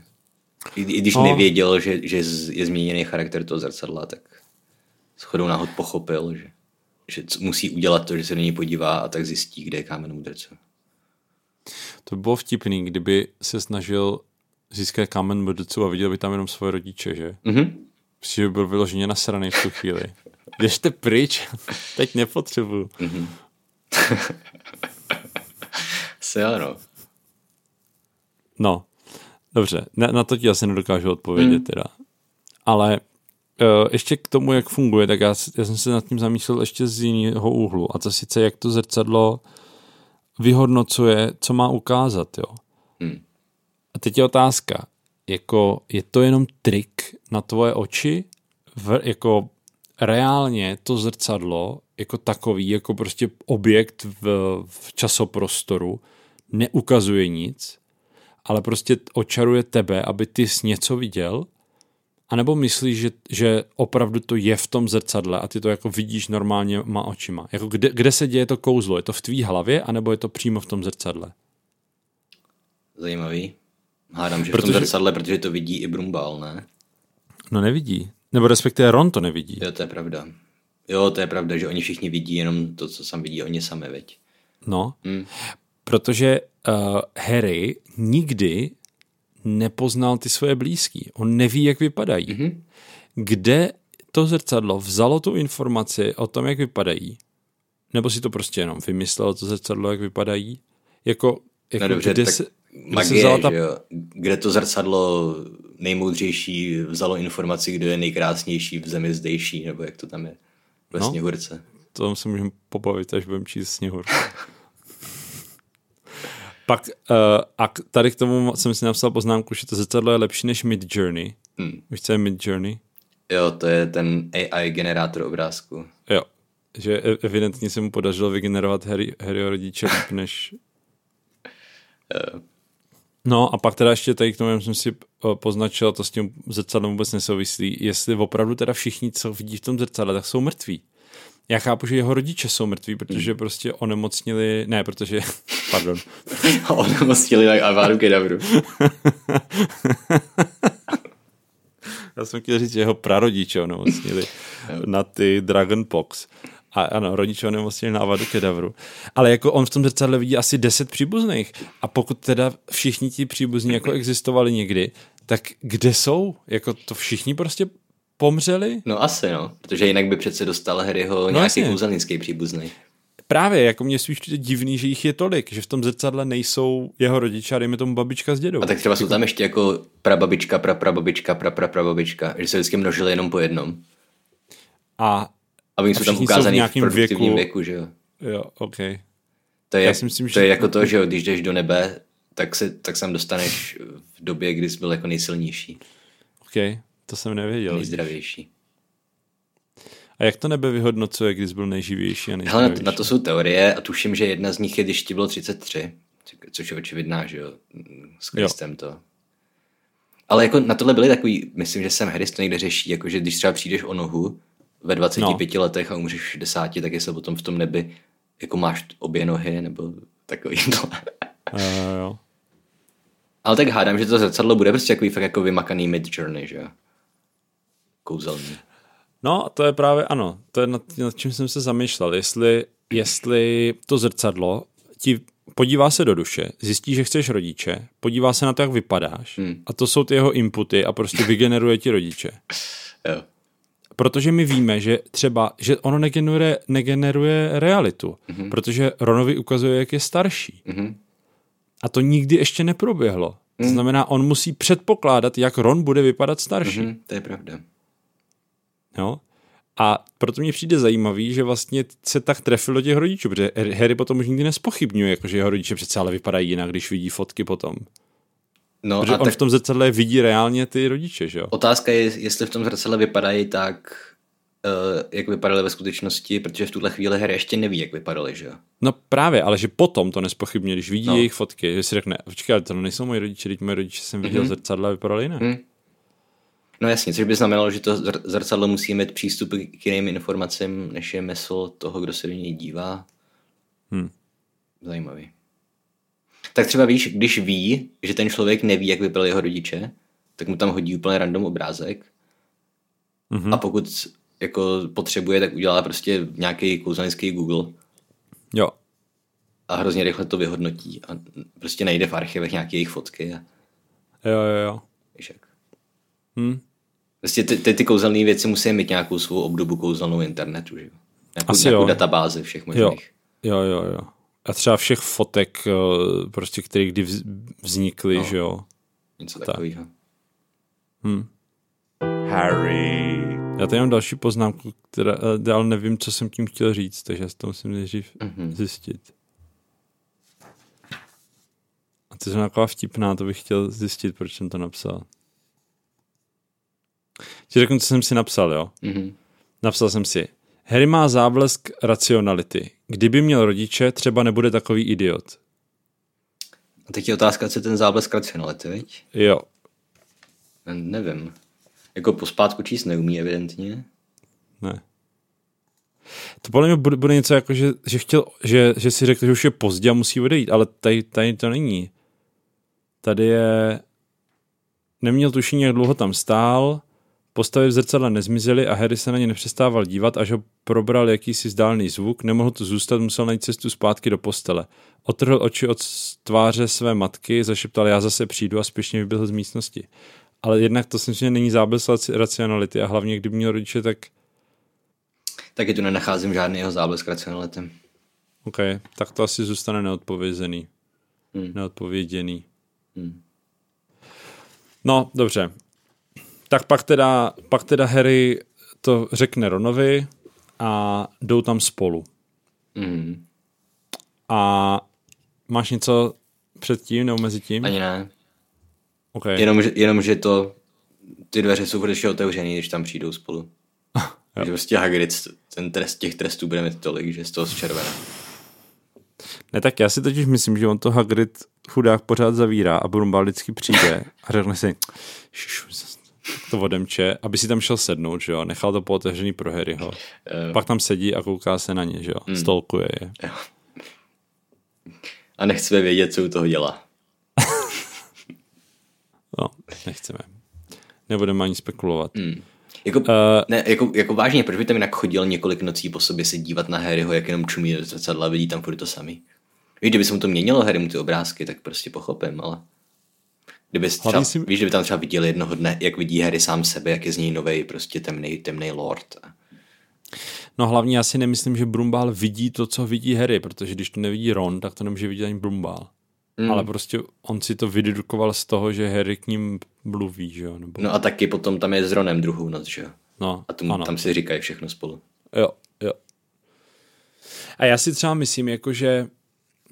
i, i když no. nevěděl, že, že je změněný charakter toho zrcadla, tak shodou náhod pochopil, že, že musí udělat to, že se do něj podívá a tak zjistí, kde je kámen mudrců. To by bylo vtipný, kdyby se snažil získat kámen mudrců a viděl by tam jenom svoje rodiče, že? Mm-hmm. Že by byl vyloženě nasraný v tu chvíli. Běžte pryč, teď nepotřebuju. Mm-hmm. Se ano. No, dobře, na, na to ti asi nedokážu odpovědět mm. teda. Ale ještě k tomu, jak funguje, tak já, já jsem se nad tím zamýšlel ještě z jiného úhlu. A to sice, jak to zrcadlo vyhodnocuje, co má ukázat, jo. Mm. A teď je otázka, jako je to jenom trik na tvoje oči, v, jako reálně to zrcadlo jako takový, jako prostě objekt v, v časoprostoru neukazuje nic, ale prostě očaruje tebe, aby ty jsi něco viděl, anebo myslíš, že, že opravdu to je v tom zrcadle a ty to jako vidíš normálně má očima. Jako kde, kde se děje to kouzlo? Je to v tvý hlavě, anebo je to přímo v tom zrcadle? Zajímavý. Hádám, že protože... v tom zrcadle, protože to vidí i Brumbal, ne? No nevidí. Nebo respektive Ron to nevidí. Jo, to je pravda. Jo, to je pravda, že oni všichni vidí jenom to, co sam vidí oni sami, veď. No, hmm. protože uh, Harry nikdy nepoznal ty svoje blízký. On neví, jak vypadají. Mm-hmm. Kde to zrcadlo vzalo tu informaci o tom, jak vypadají? Nebo si to prostě jenom vymyslel, to zrcadlo, jak vypadají? Jako, jako no dobře, kde tak se, magie, se vzala ta... jo? Kde to zrcadlo nejmoudřejší vzalo informaci, kdo je nejkrásnější v zemi zdejší, nebo jak to tam je ve no, sněhurce. To se můžeme pobavit, až budeme číst sněhurku. Pak uh, a tady k tomu jsem si napsal poznámku, že to zrcadlo je lepší než Mid Journey. Hmm. Víš, co je Mid Journey? Jo, to je ten AI generátor obrázku. Jo, že evidentně se mu podařilo vygenerovat Harry, Harryho rodiče líp než... Jo. No a pak teda ještě tady k tomu jsem si eh, poznačil, to s tím zrcadlem vůbec nesouvislí, jestli opravdu teda všichni, co vidí v tom zrcadle, tak jsou mrtví. Já chápu, že jeho rodiče jsou mrtví, protože prostě onemocnili, ne, protože, pardon. onemocnili tak Avadu Kedavru. Já jsem chtěl říct, že jeho prarodiče onemocnili na ty Dragonpox. A ano, rodiče onemocnili na Avadu Kedavru. Ale jako on v tom zrcadle vidí asi deset příbuzných. A pokud teda všichni ti příbuzní jako existovali někdy, tak kde jsou? Jako to všichni prostě pomřeli? No asi, no. Protože jinak by přece dostal Harryho no, nějaký kouzelnický příbuzný. Právě, jako mě je divný, že jich je tolik, že v tom zrcadle nejsou jeho rodiče a dejme tomu babička s dědou. A tak třeba jsou tam ještě jako prababička, praprababička, prapraprababička, že se vždycky množili jenom po jednom. A a oni jsou tam ukázaný jsou v, v produktivním věku. věku, že jo. Jo, OK. To je, Já si myslím, to že... je jako to, že jo, když jdeš do nebe, tak se, tak tam dostaneš v době, kdy jsi byl jako nejsilnější. OK, to jsem nevěděl. Nejzdravější. A jak to nebe vyhodnocuje, když byl nejživější a nejzdravější? Hele, na to, jsou teorie a tuším, že jedna z nich je, když ti bylo 33, což je očividná, že jo, s Kristem to. Ale jako na tohle byly takový, myslím, že jsem Harry to někde řeší, jako že když třeba přijdeš o nohu, ve 25 no. letech a umřeš v 60, tak jestli potom v tom nebi jako máš obě nohy nebo takový to. Uh, jo. Ale tak hádám, že to zrcadlo bude prostě takový fakt jako vymakaný mid journey, že jo? kouzelný. No, to je právě, ano, to je nad, nad čím jsem se zamýšlel, jestli, jestli to zrcadlo ti podívá se do duše, zjistí, že chceš rodiče, podívá se na to, jak vypadáš hmm. a to jsou ty jeho inputy a prostě vygeneruje ti rodiče. Jo. Protože my víme, že třeba, že ono negeneruje, negeneruje realitu, mm-hmm. protože Ronovi ukazuje, jak je starší. Mm-hmm. A to nikdy ještě neproběhlo. Mm. To mhm. znamená, on musí předpokládat, jak Ron bude vypadat starší. Mm-hmm, to je pravda. Jo? A proto mě přijde zajímavý, že vlastně se tak trefil do těch rodičů, protože Harry potom už nikdy nespochybňuje, jako že jeho rodiče přece ale vypadají jinak, když vidí fotky potom. No protože a on tak... v tom zrcadle vidí reálně ty rodiče, že jo? Otázka je, jestli v tom zrcadle vypadají tak, uh, jak vypadaly ve skutečnosti, protože v tuhle chvíli Harry ještě neví, jak vypadaly, že jo? No právě, ale že potom to nespochybně, když vidí no. jejich fotky, že si řekne, počkej, ale to nejsou moji rodiče, teď moje rodiče jsem viděl mm-hmm. zrcadla a vypadaly jinak. Mm. No jasně, což by znamenalo, že to zrcadlo musí mít přístup k jiným informacím, než je mysl toho, kdo se do něj dívá. Hmm. Zajímavý. Tak třeba víš, když ví, že ten člověk neví, jak vypadal jeho rodiče, tak mu tam hodí úplně random obrázek. Mm-hmm. A pokud jako potřebuje, tak udělá prostě nějaký kouzelnický Google. Jo. A hrozně rychle to vyhodnotí. A prostě najde v archivech nějaké jejich fotky. A... Jo, jo, jo. Víš jak. Hmm. Prostě ty, ty, ty kouzelné věci musí mít nějakou svou obdobu kouzelnou internetu, že? Nějakou, Asi nějakou jo. databázi všech možných. Jo, jo, jo. jo. A třeba všech fotek, eh, prostě, které kdy vznikly, no. že jo. Něco tak. takového. Hm. Harry. Já tady mám další poznámku, která eh, dál nevím, co jsem tím chtěl říct, takže já to musím nejdřív mm-hmm. zjistit. A to je taková vtipná, to bych chtěl zjistit, proč jsem to napsal. Ti řeknu, co jsem si napsal, jo? Mm-hmm. Napsal jsem si, Harry má záblesk racionality. Kdyby měl rodiče, třeba nebude takový idiot. A teď je otázka, co je ten záblesk racionality, viď? Jo. Nevím. Jako pospátku číst neumí, evidentně. Ne. To podle mě bude, bude něco jako, že, že, chtěl, že, že si řekl, že už je pozdě a musí odejít, ale tady, tady to není. Tady je... Neměl tušení, jak dlouho tam stál, Postavy v zrcadle nezmizely a Harry se na ně nepřestával dívat, až ho probral jakýsi vzdálený zvuk, nemohl tu zůstat, musel najít cestu zpátky do postele. Otrhl oči od tváře své matky, zašeptal, já zase přijdu a spěšně vyběhl z místnosti. Ale jednak to si myslím, není záblesk racionality a hlavně, kdyby měl rodiče, tak... Taky tu nenacházím žádný jeho záblesk racionality. OK, tak to asi zůstane neodpovězený. Hmm. Neodpověděný. Hmm. No, dobře tak pak teda, pak teda Harry to řekne Ronovi a jdou tam spolu. Mm. A máš něco předtím nebo mezi tím? Ani ne. Okay. Jenom, že, jenom, že to ty dveře jsou prostě otevřený, když tam přijdou spolu. Takže prostě Hagrid, ten trest, těch trestů bude mít tolik, že z toho zčervená. Ne, tak já si totiž myslím, že on to Hagrid chudák pořád zavírá a Brumbal vždycky přijde a řekne si, to odemče, aby si tam šel sednout, že jo, nechal to pootevřený pro Harryho. Uh, Pak tam sedí a kouká se na ně, že jo, mm. stolkuje je. A nechceme vědět, co u toho dělá. no, nechceme. Nebudeme ani spekulovat. Mm. Jako, uh, ne, jako, jako vážně, proč by tam jinak chodil několik nocí po sobě se dívat na Harryho, jak jenom čumí do zrcadla a vidí tam furt to samý. Víš, kdyby se mu to měnilo Harry mu ty obrázky, tak prostě pochopím, ale... Kdyby třeba, si... víš, kdyby tam třeba viděl jednoho dne, jak vidí Harry sám sebe, jak je z něj nový prostě temný, temný lord. No hlavně já si nemyslím, že Brumbál vidí to, co vidí Harry, protože když to nevidí Ron, tak to nemůže vidět ani Brumbál. Mm. Ale prostě on si to vydedukoval z toho, že Harry k ním mluví, že jo? Nebo... No a taky potom tam je s Ronem druhou noc, že jo? No, a tomu, tam si říkají všechno spolu. Jo, jo. A já si třeba myslím, jako že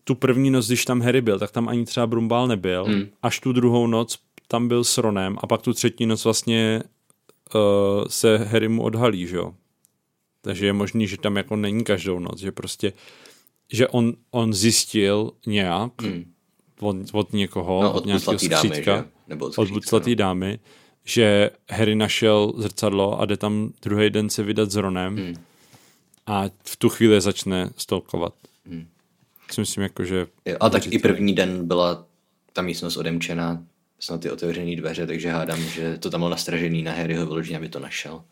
tu první noc, když tam Harry byl, tak tam ani třeba Brumbál nebyl. Hmm. Až tu druhou noc tam byl s Ronem a pak tu třetí noc vlastně uh, se Harry mu odhalí, že jo. Takže je možný, že tam jako není každou noc, že prostě, že on, on zjistil nějak hmm. od, od někoho, no, od, od nějakého skřítka, dámy, Nebo od, od buclatý no. dámy, že Harry našel zrcadlo a jde tam druhý den se vydat s Ronem hmm. a v tu chvíli začne stolkovat. Hmm si myslím, jako, že... Jo, a tak i první den byla ta místnost odemčená, snad ty otevřené dveře, takže hádám, že to tam bylo nastražený na Harryho vyloženě, aby to našel.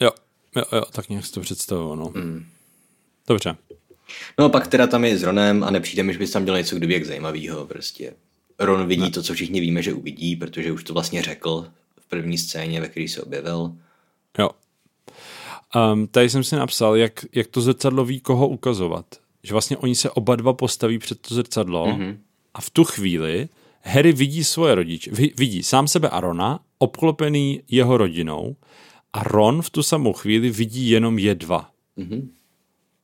Jo, jo, jo, tak nějak si to představuju, no. Mm. Dobře. No a pak teda tam je s Ronem a nepřijde mi, že bys tam dělal něco kdyby jak zajímavého prostě. Ron vidí ne. to, co všichni víme, že uvidí, protože už to vlastně řekl v první scéně, ve které se objevil. Jo. Um, tady jsem si napsal, jak, jak to zrcadlo ví, koho ukazovat. Že vlastně oni se oba dva postaví před to zrcadlo mm-hmm. a v tu chvíli Harry vidí svoje rodiče, vidí sám sebe a Rona, obklopený jeho rodinou a Ron v tu samou chvíli vidí jenom je dva. Mm-hmm.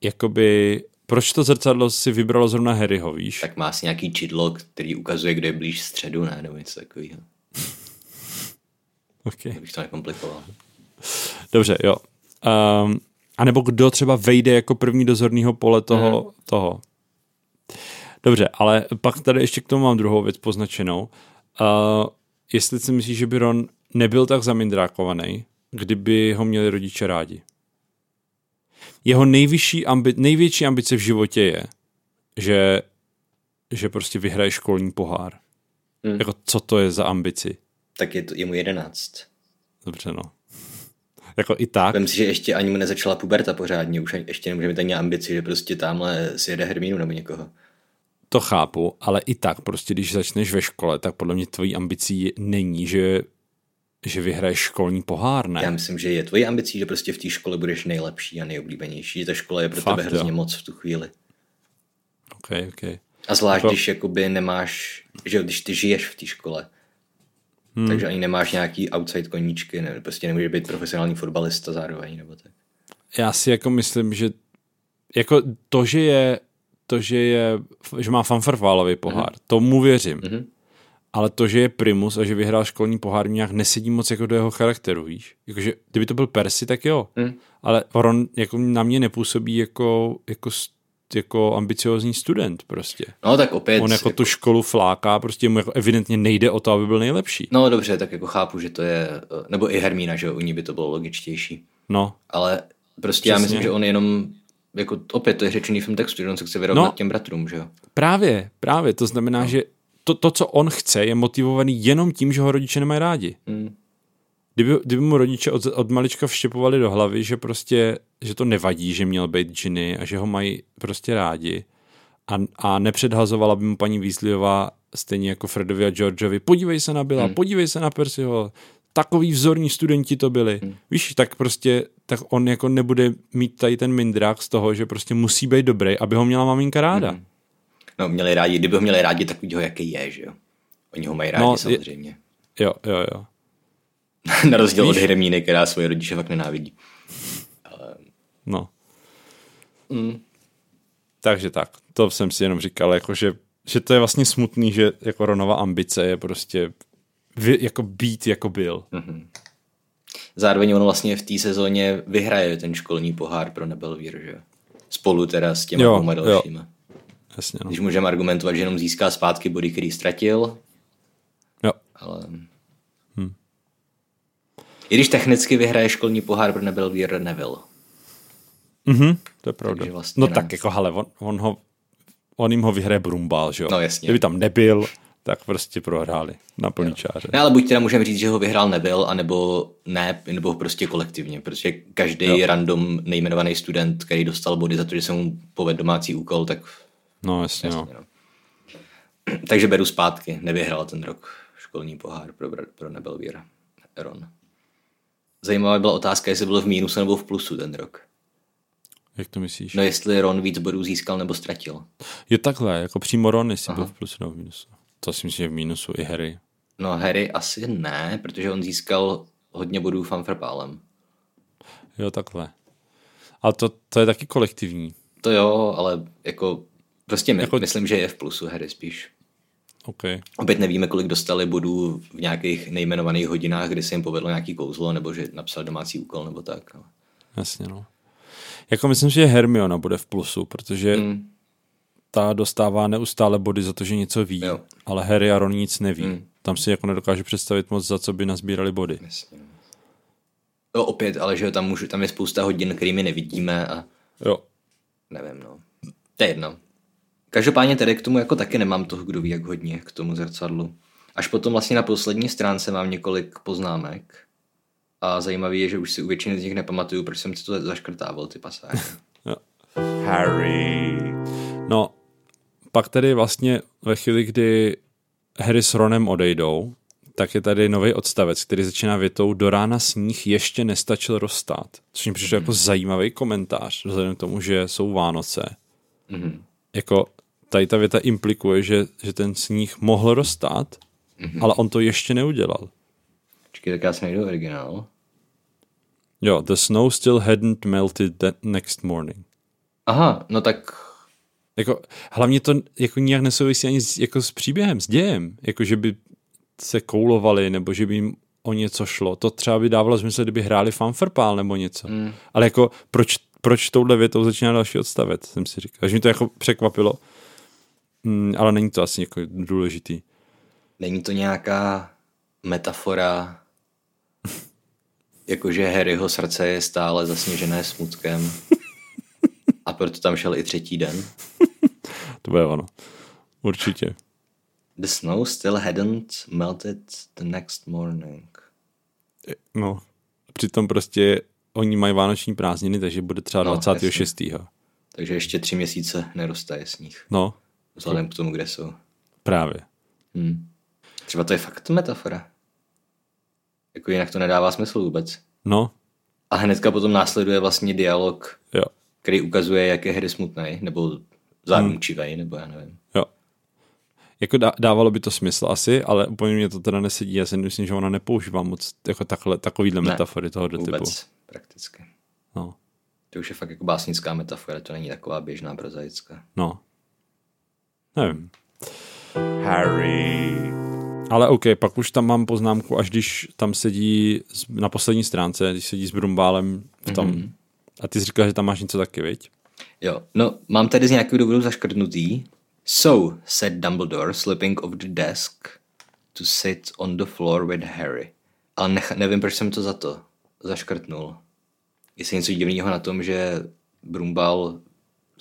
Jakoby, proč to zrcadlo si vybralo zrovna Harryho, víš? Tak má si nějaký čidlo, který ukazuje, kdo je blíž středu, ne? Nebo něco takového. okay. Bych to nekomplikoval. Dobře, jo. Um, a nebo kdo třeba vejde jako první dozorního pole toho, mm. toho. Dobře, ale pak tady ještě k tomu mám druhou věc poznačenou. Uh, jestli si myslíš, že by Ron nebyl tak zamindrákovaný, kdyby ho měli rodiče rádi. Jeho nejvyšší ambi- největší ambice v životě je, že, že prostě vyhraje školní pohár. Hmm. Jako co to je za ambici? Tak je, to, je mu jedenáct. Dobře, no. Jako i tak. Vem si, že ještě ani mu nezačala puberta pořádně, už ještě nemůže mít ani ambici, že prostě tamhle si jede Hermínu nebo někoho. To chápu, ale i tak prostě, když začneš ve škole, tak podle mě tvojí ambicí není, že že vyhraješ školní pohár, ne? Já myslím, že je tvojí ambicí, že prostě v té škole budeš nejlepší a nejoblíbenější, že ta škola je pro Fakt, tebe hrozně jo. moc v tu chvíli. Ok, ok. A zvlášť, jako... když jakoby nemáš, že když ty žiješ v té škole, hmm. takže ani nemáš nějaký outside koníčky, ne, prostě nemůžeš být profesionální fotbalista zároveň, nebo tak. Já si jako myslím, že jako to, že je to, že je, že má fanfarválový pohár, mm-hmm. tomu věřím. Mm-hmm ale to, že je primus a že vyhrál školní pohár, nějak nesedí moc jako do jeho charakteru, víš? Jakože, kdyby to byl Percy, tak jo. Mm. Ale Ron jako na mě nepůsobí jako, jako, jako ambiciozní student prostě. No tak opět. On jako, jako tu školu fláká, prostě mu jako evidentně nejde o to, aby byl nejlepší. No dobře, tak jako chápu, že to je, nebo i Hermína, že u ní by to bylo logičtější. No. Ale prostě Přesně. já myslím, že on jenom jako opět to je řečený v tom textu, že on se chce vyrovnat no, těm bratrům, že jo? Právě, právě, to znamená, no. že to, to, co on chce, je motivovaný jenom tím, že ho rodiče nemají rádi. Mm. Kdyby, kdyby mu rodiče od, od malička vštěpovali do hlavy, že prostě, že to nevadí, že měl být džiny a že ho mají prostě rádi a, a nepředhazovala by mu paní Weasleyová stejně jako Fredovi a Georgeovi, podívej se na Billa, mm. podívej se na Percyho, takový vzorní studenti to byli. Mm. Víš, tak prostě, tak on jako nebude mít tady ten mindrák z toho, že prostě musí být dobrý, aby ho měla maminka ráda. Mm. No, měli rádi, kdyby ho měli rádi takovýho, jaký je, že jo. Oni ho mají rádi no, samozřejmě. Je, jo, jo, jo. Na rozdíl Víš? od Hermíny, která svoje rodiče fakt nenávidí. Ale... No. Mm. Takže tak, to jsem si jenom říkal, jako že, že to je vlastně smutný, že jako Ronova ambice je prostě vy, jako být, jako byl. Mm-hmm. Zároveň on vlastně v té sezóně vyhraje ten školní pohár pro Nebelvír, že Spolu teda s těma dvěma dalšíma. Jo. Jasně, no. Když můžeme argumentovat, že jenom získá zpátky body, který ztratil. Jo. Ale... I když technicky vyhraje školní pohár pro nebyl Vír Neville. Mhm, to je pravda. Vlastně no ne. tak jako, hele, on, on, ho, on jim ho vyhraje Brumbal, že jo? No jasně. Kdyby tam nebyl, tak prostě prohráli na plný jo. čáře. Ne, ale buď teda můžeme říct, že ho vyhrál nebyl, anebo ne, nebo prostě kolektivně. Prostě každý jo. random nejmenovaný student, který dostal body za to, že se mu povedl domácí úkol, tak No, jasně, jasně no. no. Takže beru zpátky. Nevyhrál ten rok školní pohár pro, pro Nebelvír. Ron. Zajímavá byla otázka, jestli byl v mínusu nebo v plusu ten rok. Jak to myslíš? No jestli Ron víc bodů získal nebo ztratil. Je takhle, jako přímo Ron, jestli Aha. byl v plusu nebo v mínusu. To si myslím, že v mínusu i Harry. No Harry asi ne, protože on získal hodně bodů fanfrpálem. Jo, takhle. Ale to, to je taky kolektivní. To jo, ale jako Prostě my, jako... myslím, že je v plusu Harry spíš. Okay. Opět nevíme, kolik dostali bodů v nějakých nejmenovaných hodinách, kdy se jim povedlo nějaký kouzlo, nebo že napsal domácí úkol, nebo tak. No. Jasně, no. Jako myslím, že Hermiona bude v plusu, protože mm. ta dostává neustále body za to, že něco ví, jo. ale Harry a Ron nic neví. Mm. Tam si jako nedokáže představit moc, za co by nazbírali body. Jasně. No, no opět, ale že tam, můžu, tam je spousta hodin, kterými nevidíme a jo. nevím, no. To je jedno. Každopádně tedy k tomu jako taky nemám toho, kdo ví jak hodně, k tomu zrcadlu. Až potom vlastně na poslední stránce mám několik poznámek. A zajímavý je, že už si u většiny z nich nepamatuju, proč jsem si to zaškrtával, ty pasáže. Harry. No, pak tedy vlastně ve chvíli, kdy Harry s Ronem odejdou, tak je tady nový odstavec, který začíná větou do rána sníh ještě nestačil rozstát. Což mi přišlo mm. jako zajímavý komentář, vzhledem k tomu, že jsou Vánoce. Mm. Jako tady ta věta implikuje, že, že ten sníh mohl rozstát, mm. ale on to ještě neudělal. Počkej, tak já si najdu originál. Jo, the snow still hadn't melted that next morning. Aha, no tak jako, hlavně to jako nijak nesouvisí ani s, jako s příběhem, s dějem. Jako, že by se koulovali, nebo že by jim o něco šlo. To třeba by dávalo smysl, kdyby hráli fanfrpál nebo něco. Mm. Ale jako, proč, proč touhle větou začíná další odstavec, jsem si říkal. Takže mi to jako překvapilo. Mm, ale není to asi jako důležitý. Není to nějaká metafora, jakože Harryho srdce je stále zasněžené smutkem a proto tam šel i třetí den. to bude ono. Určitě. The snow still hadn't melted the next morning. No, přitom prostě oni mají vánoční prázdniny, takže bude třeba No, 26. Takže ještě tři měsíce nerostaje sníh. No, Vzhledem k tomu, kde jsou. právě. Hmm. Třeba to je fakt metafora. Jako jinak to nedává smysl vůbec. No, A hnedka potom následuje vlastně dialog, jo, který ukazuje, jak je hry smutný, nebo zámučivý, nebo já nevím. jo. Jako dá, dávalo by to smysl asi, ale úplně mě to teda nesedí. Já si myslím, že ona nepoužívá moc jako takhle, takovýhle Ne, metafory tohoto typu. Vůbec, prakticky. No, To už je fakt jako básnická metafora, to není taková běžná prozaická. no. Nevím. Harry. Ale OK, pak už tam mám poznámku, až když tam sedí na poslední stránce, když sedí s Brumbálem v tom. Mm-hmm. A ty jsi říkal, že tam máš něco taky, viď? Jo, no, mám tady z nějakého důvodu zaškrtnutý. So, said Dumbledore, slipping off the desk to sit on the floor with Harry. Ale nech, nevím, proč jsem to za to zaškrtnul. Jestli něco divného na tom, že Brumbal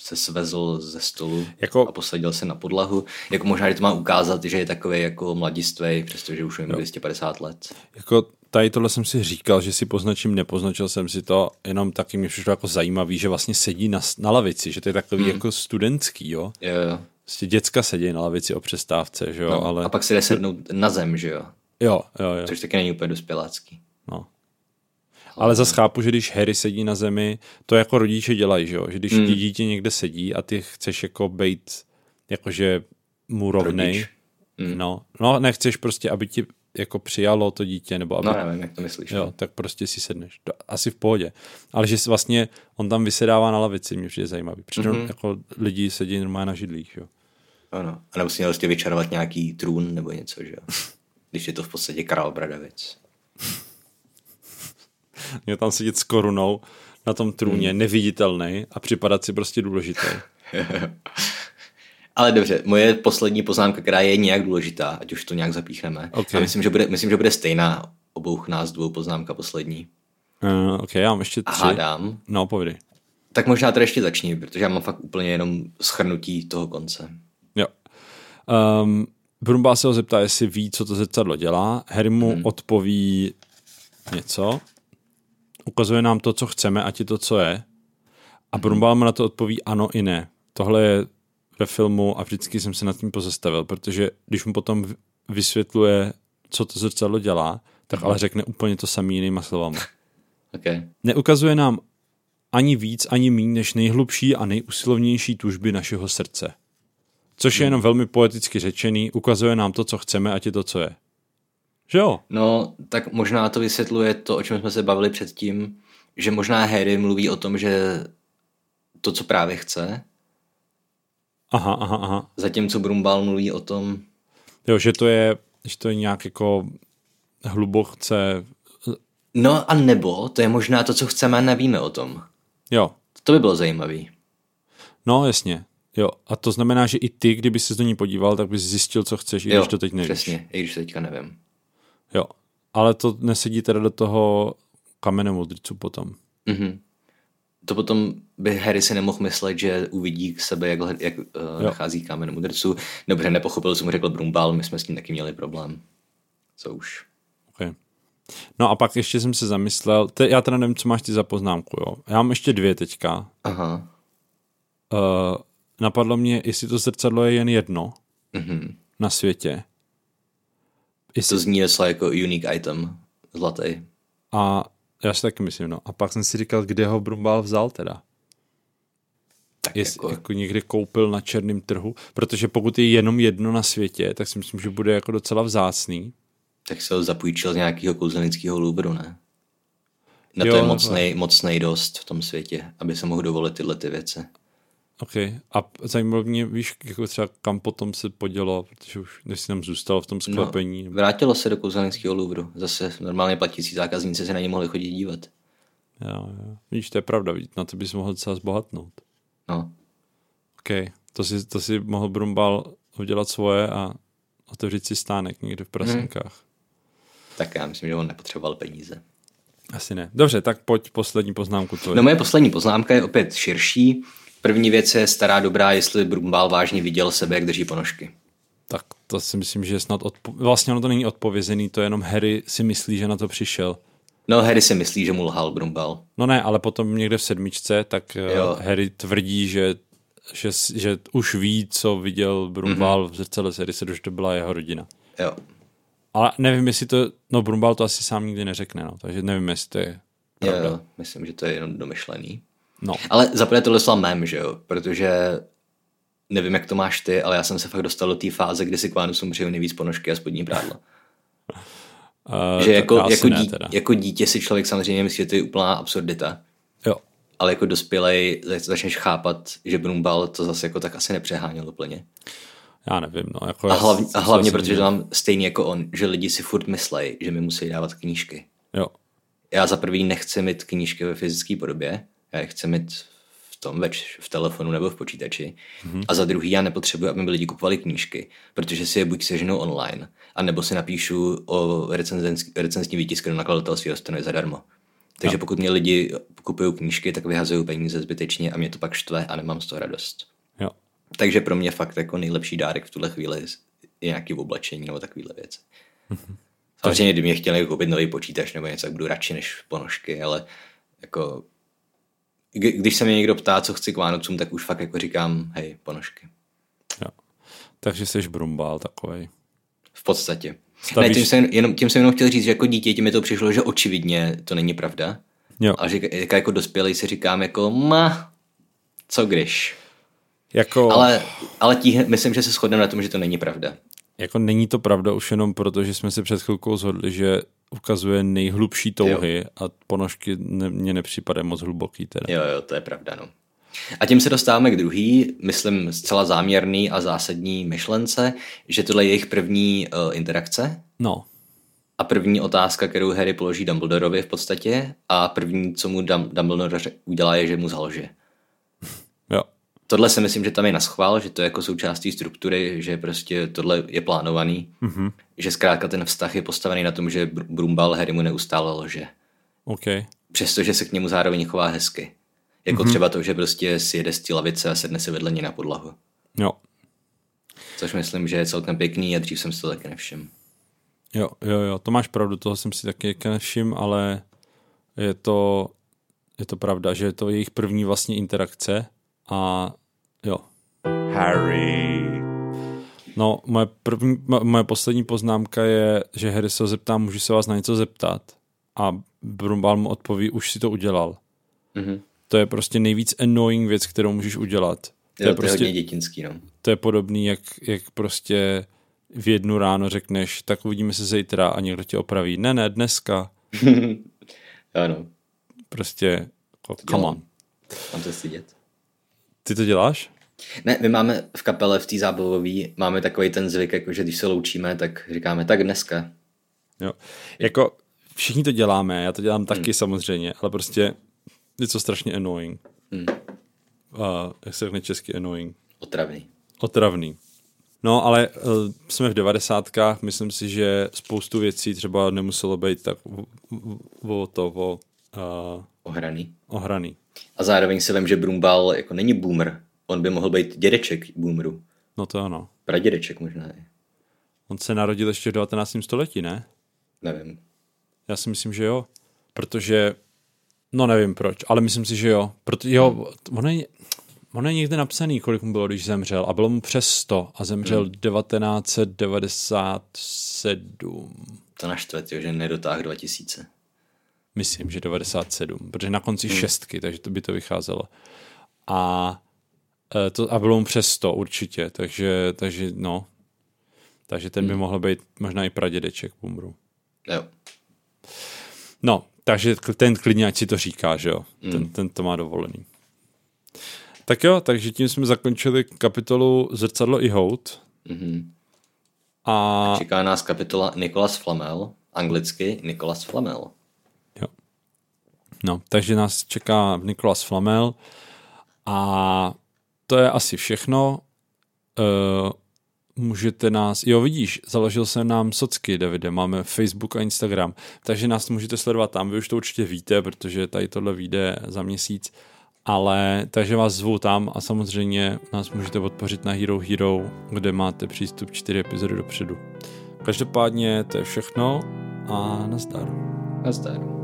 se svezl ze stolu Jako- a posadil se na podlahu. Jako možná, že to má ukázat, že je takový jako mladistvej, přestože už je mu 250 let. Jako tady tohle jsem si říkal, že si poznačím, nepoznačil jsem si to, jenom taky mi přišlo jako zajímavý, že vlastně sedí na, na lavici, že to je takový hmm. jako studentský, jo. Jo, jo. Prostě děcka sedí na lavici o přestávce, že jo, No, ale... A pak si jde sednout na zem, že jo? Jo, jo, jo. Což taky není úplně dospělácký. No. Ale zase chápu, že když Harry sedí na zemi, to jako rodiče dělají, že jo? Že když Hmm. mm. dítě někde sedí a ty chceš jako bejt jakože mu rovnej. Hmm. no, no, nechceš prostě, aby ti jako přijalo to dítě, nebo aby, No nevím, jak to myslíš. jo, tak prostě si sedneš. To, asi v pohodě. Ale že vlastně on tam vysedává na lavici, mě přijde zajímavý. Přitom Mhm. mm-hmm. jako lidi sedí normálně na židlích, jo. Ano. A nebo si měl prostě vyčarovat nějaký trůn nebo něco, že jo? Když je to v podstatě král Bradavic. Měl tam sedět s korunou na tom trůně, Hmm. neviditelný a připadat si prostě důležitý. Ale dobře, moje poslední poznámka, která je nějak důležitá, ať už to nějak zapíchneme. Ok. A myslím, že bude, myslím, že bude stejná obou nás dvou poznámka poslední. Uh, ok, já mám ještě A tři. hádám. No, povědej. Tak možná teda ještě začni, protože já mám fakt úplně jenom schrnutí toho konce. Jo. Um, Brumbá se ho zeptá, jestli ví, co to zrcadlo dělá. Harry mu hmm. odpoví něco. Ukazuje nám to, co chceme, ať je to, co je. A Brumbál mu na to odpoví ano i ne. Tohle je ve filmu a vždycky jsem se nad tím pozastavil, protože když mu potom vysvětluje, co to zrcadlo dělá, tak ale řekne úplně to samý jinýma slovama. Okay. Neukazuje nám ani víc, ani míň než nejhlubší a nejusilovnější tužby našeho srdce. Což je jenom velmi poeticky řečený, ukazuje nám to, co chceme, ať je to, co je. Že jo? No, tak možná to vysvětluje to, o čem jsme se bavili předtím, že možná Harry mluví o tom, že to, co právě chce, Aha, aha, aha. zatímco Brumbal mluví o tom, Jo, že to je, že to je nějak jako hluboce, no a nebo to je možná to, co chceme a nevíme o tom. jo, To by bylo zajímavý. no jasně. Jo, a to znamená, že i ty, kdyby se do ní podíval, tak bys zjistil, co chceš, i když to teď nevíš. Přesně, i když to teďka nevím. To potom by Harry si nemohl myslet, že uvidí k sebe, jak, jak uh, nachází kámen mudrců. Dobře, nepochopil, co mu řekl Brumbal, my jsme s tím taky měli problém. Co už. Okay. No a pak ještě jsem se zamyslel, te, já teda nevím, co máš ty za poznámku, jo. Já mám ještě dvě teďka. Aha. Uh, napadlo mě, jestli to zrcadlo je jen jedno Mhm. na světě. To zní docela jako unique item, zlatý. A já si taky myslím, no. A pak jsem si říkal, kde ho Brumbal vzal teda. Tak Jestli jako, jako... někde koupil na černém trhu, protože pokud je jenom jedno na světě, tak si myslím, že bude jako docela vzácný. tak se ho zapůjčil z nějakého kouzelnického Louvru, ne? Na Jo, to je mocnej, mocnej dost v tom světě, aby se mohl dovolit tyhle ty věci. OK. A zajímalo mě, víš, jako třeba kam potom se podělo, protože už než si tam zůstal v tom sklepení. No. Vrátilo se do kouzelnického Louvru. Zase normálně platící zákazníci se na ně mohli chodit dívat. Jo, jo. Víš, to je pravda, víš, na to bys mohl docela zbohatnout. No, OK. To si, to si mohl Brumbal udělat svoje a otevřít si stánek někde v prasinkách. Hmm. tak já myslím, že on nepotřeboval peníze. Asi ne. Dobře, tak pojď poslední poznámku tvoje. No moje poslední poznámka je opět širší. První věc je stará dobrá, jestli Brumbál vážně viděl sebe, jak drží ponožky. Tak to si myslím, že snad odpo- vlastně ono to není odpovězený, to je jenom Harry si myslí, že na to přišel. No, Harry si myslí, že mu lhal Brumbal. No ne, ale potom někde v sedmičce, tak Jo. jo. Harry tvrdí, že, že, že už ví, co viděl Brumbal mm-hmm. v zrcadle Harry se, že to byla jeho rodina. Jo. Ale nevím, jestli to, no Brumbal to asi sám nikdy neřekne, no, takže nevím, jestli to je Jo, pravda. jo, myslím, že to je jenom domyšlený. No, Ale zaprvé tohle slal mem, že jo, protože nevím, jak to máš ty, ale já jsem se fakt dostal do té fáze, kdy si k Vánocům přeju nejvíc ponožky a spodní prádla. uh, že jako, jako, ne, dí, teda. jako dítě si člověk samozřejmě myslí, že to je úplná absurdita, Jo, ale jako dospělej zač- začneš chápat, že Brumbal to zase jako tak asi nepřeháněl úplně. já nevím, no. Jako A hlavně, a hlavně protože to mám stejný jako on, že lidi si furt myslej, že mi musí dávat knížky. Jo, Já za prvý nechci mít knížky ve fyzické podobě, já je chci mít v tom več, v telefonu nebo v počítači. Mm-hmm. A za druhý já nepotřebuji, aby mi lidi kupovali knížky, protože si je buď seženou online, anebo si napíšu o recenzní výtisky do nakladatelství a dostanu je zadarmo. Takže pokud mě lidi kupují knížky, tak vyhazují peníze zbytečně a mě to pak štve a nemám z toho radost. jo. Takže pro mě fakt jako nejlepší dárek v tuhle chvíli je nějaký oblečení nebo takovýhle věci. Samozřejmě, kdyby mě chtěli koupit nový počítač nebo něco, tak budu radši než ponožky, ale jako když se mě někdo ptá, co chci k Vánocům, tak už fakt jako říkám, hej, ponožky. jo. Takže jsi Brumbal takovej. V podstatě. Stavíš- Ne, tím jsem, jenom, tím jsem jenom chtěl říct, že jako dítě mi to přišlo, že očividně to není pravda. Jo, A že jako, jako dospělý si říkám jako, ma, co když? jako... Ale, ale tí, myslím, že se shodneme na tom, že to není pravda. Jako není to pravda už jenom proto, že jsme se před chvilkou zhodli, že ukazuje nejhlubší touhy jo. a ponožky ne, mně nepřipadají moc hluboký teda. Jo, jo, to je pravda, no. A tím se dostáváme k druhý, myslím zcela záměrný a zásadní myšlence, že tohle je jejich první uh, interakce No, a první otázka, kterou Harry položí Dumbledorovi v podstatě a první, co mu Dum- Dumbledore udělá, je, že mu zalže. Tohle si myslím, že tam je na schvál, že to je jako součástí struktury, že prostě tohle je plánovaný, mm-hmm. že zkrátka ten vztah je postavený na tom, že Br- Brumbal Harry mu neustále lže. OK. Přestože se k němu zároveň chová hezky. Jako mm-hmm. třeba to, že prostě si jede z té lavice a sedne si vedle něj na podlahu. Jo, Což myslím, že je celkem pěkný a dřív jsem si to taky nevšiml. jo, jo, jo, to máš pravdu, toho jsem si taky nevšiml, ale je to, je to pravda, že je to jejich první vlastně interakce a jo. Harry. No, moje, první, mo- moje poslední poznámka je, že Harry se ho zeptá, můžu se vás na něco zeptat? A Brumbal mu odpoví, už si to udělal. Mhm. To je prostě nejvíc annoying věc, kterou můžeš udělat. To Jo, je to je prostě hodně dětinský, no. to je podobný, jak, jak prostě v jednu ráno řekneš, tak uvidíme se zítra a někdo tě opraví. Ne, ne, dneska. Ano, Prostě, jako, come on. mám to stydět. Ty to děláš? Ne, my máme v kapele, v té zábavové, máme takový ten zvyk, jako že když se loučíme, tak říkáme, tak dneska. Jo. Jako všichni to děláme, já to dělám taky hmm. samozřejmě, ale prostě je to strašně annoying. Hmm. A, jak se řekne česky annoying? Otravný. Otravný. No, ale uh, jsme v devadesátkách, myslím si, že spoustu věcí třeba nemuselo být tak o, o to, o, uh, Ohraný. ohraný. A zároveň si vím, že Brumbal jako není boomer. On by mohl být dědeček boomeru. No to ano. Pradědeček možná je. On se narodil ještě v 19. století, ne? Nevím. Já si myslím, že jo. Protože, no nevím proč, ale myslím si, že jo. Protože jo, on je, on je někde napsaný, kolik mu bylo, když zemřel. A bylo mu přes 100 a zemřel 1997. To naštve, že nedotáh 2000. Myslím, že 97, protože na konci šestky, takže to by to vycházelo. A, e, to, a bylo mu přes 100 určitě, takže, takže no. Takže ten by mohl být možná i pradědeček Bumru. Jo. No, takže ten klidně, ať si to říká, že jo. Ten, ten to má dovolený. Tak jo, takže tím jsme zakončili kapitolu Zrcadlo i hout. Mhm. A Čeká nás kapitola Nicholas Flamel, anglicky Nicholas Flamel. No, takže nás čeká Nikolas Flamel a to je asi všechno. Uh, můžete nás, jo vidíš, založil jsem nám socky, Davide, máme Facebook a Instagram, takže nás můžete sledovat tam, vy už to určitě víte, protože tady tohle vyjde za měsíc, ale takže vás zvu tam a samozřejmě nás můžete podpořit na Hero Hero, kde máte přístup čtyři epizody dopředu. Každopádně to je všechno a nazdar. Nazdar.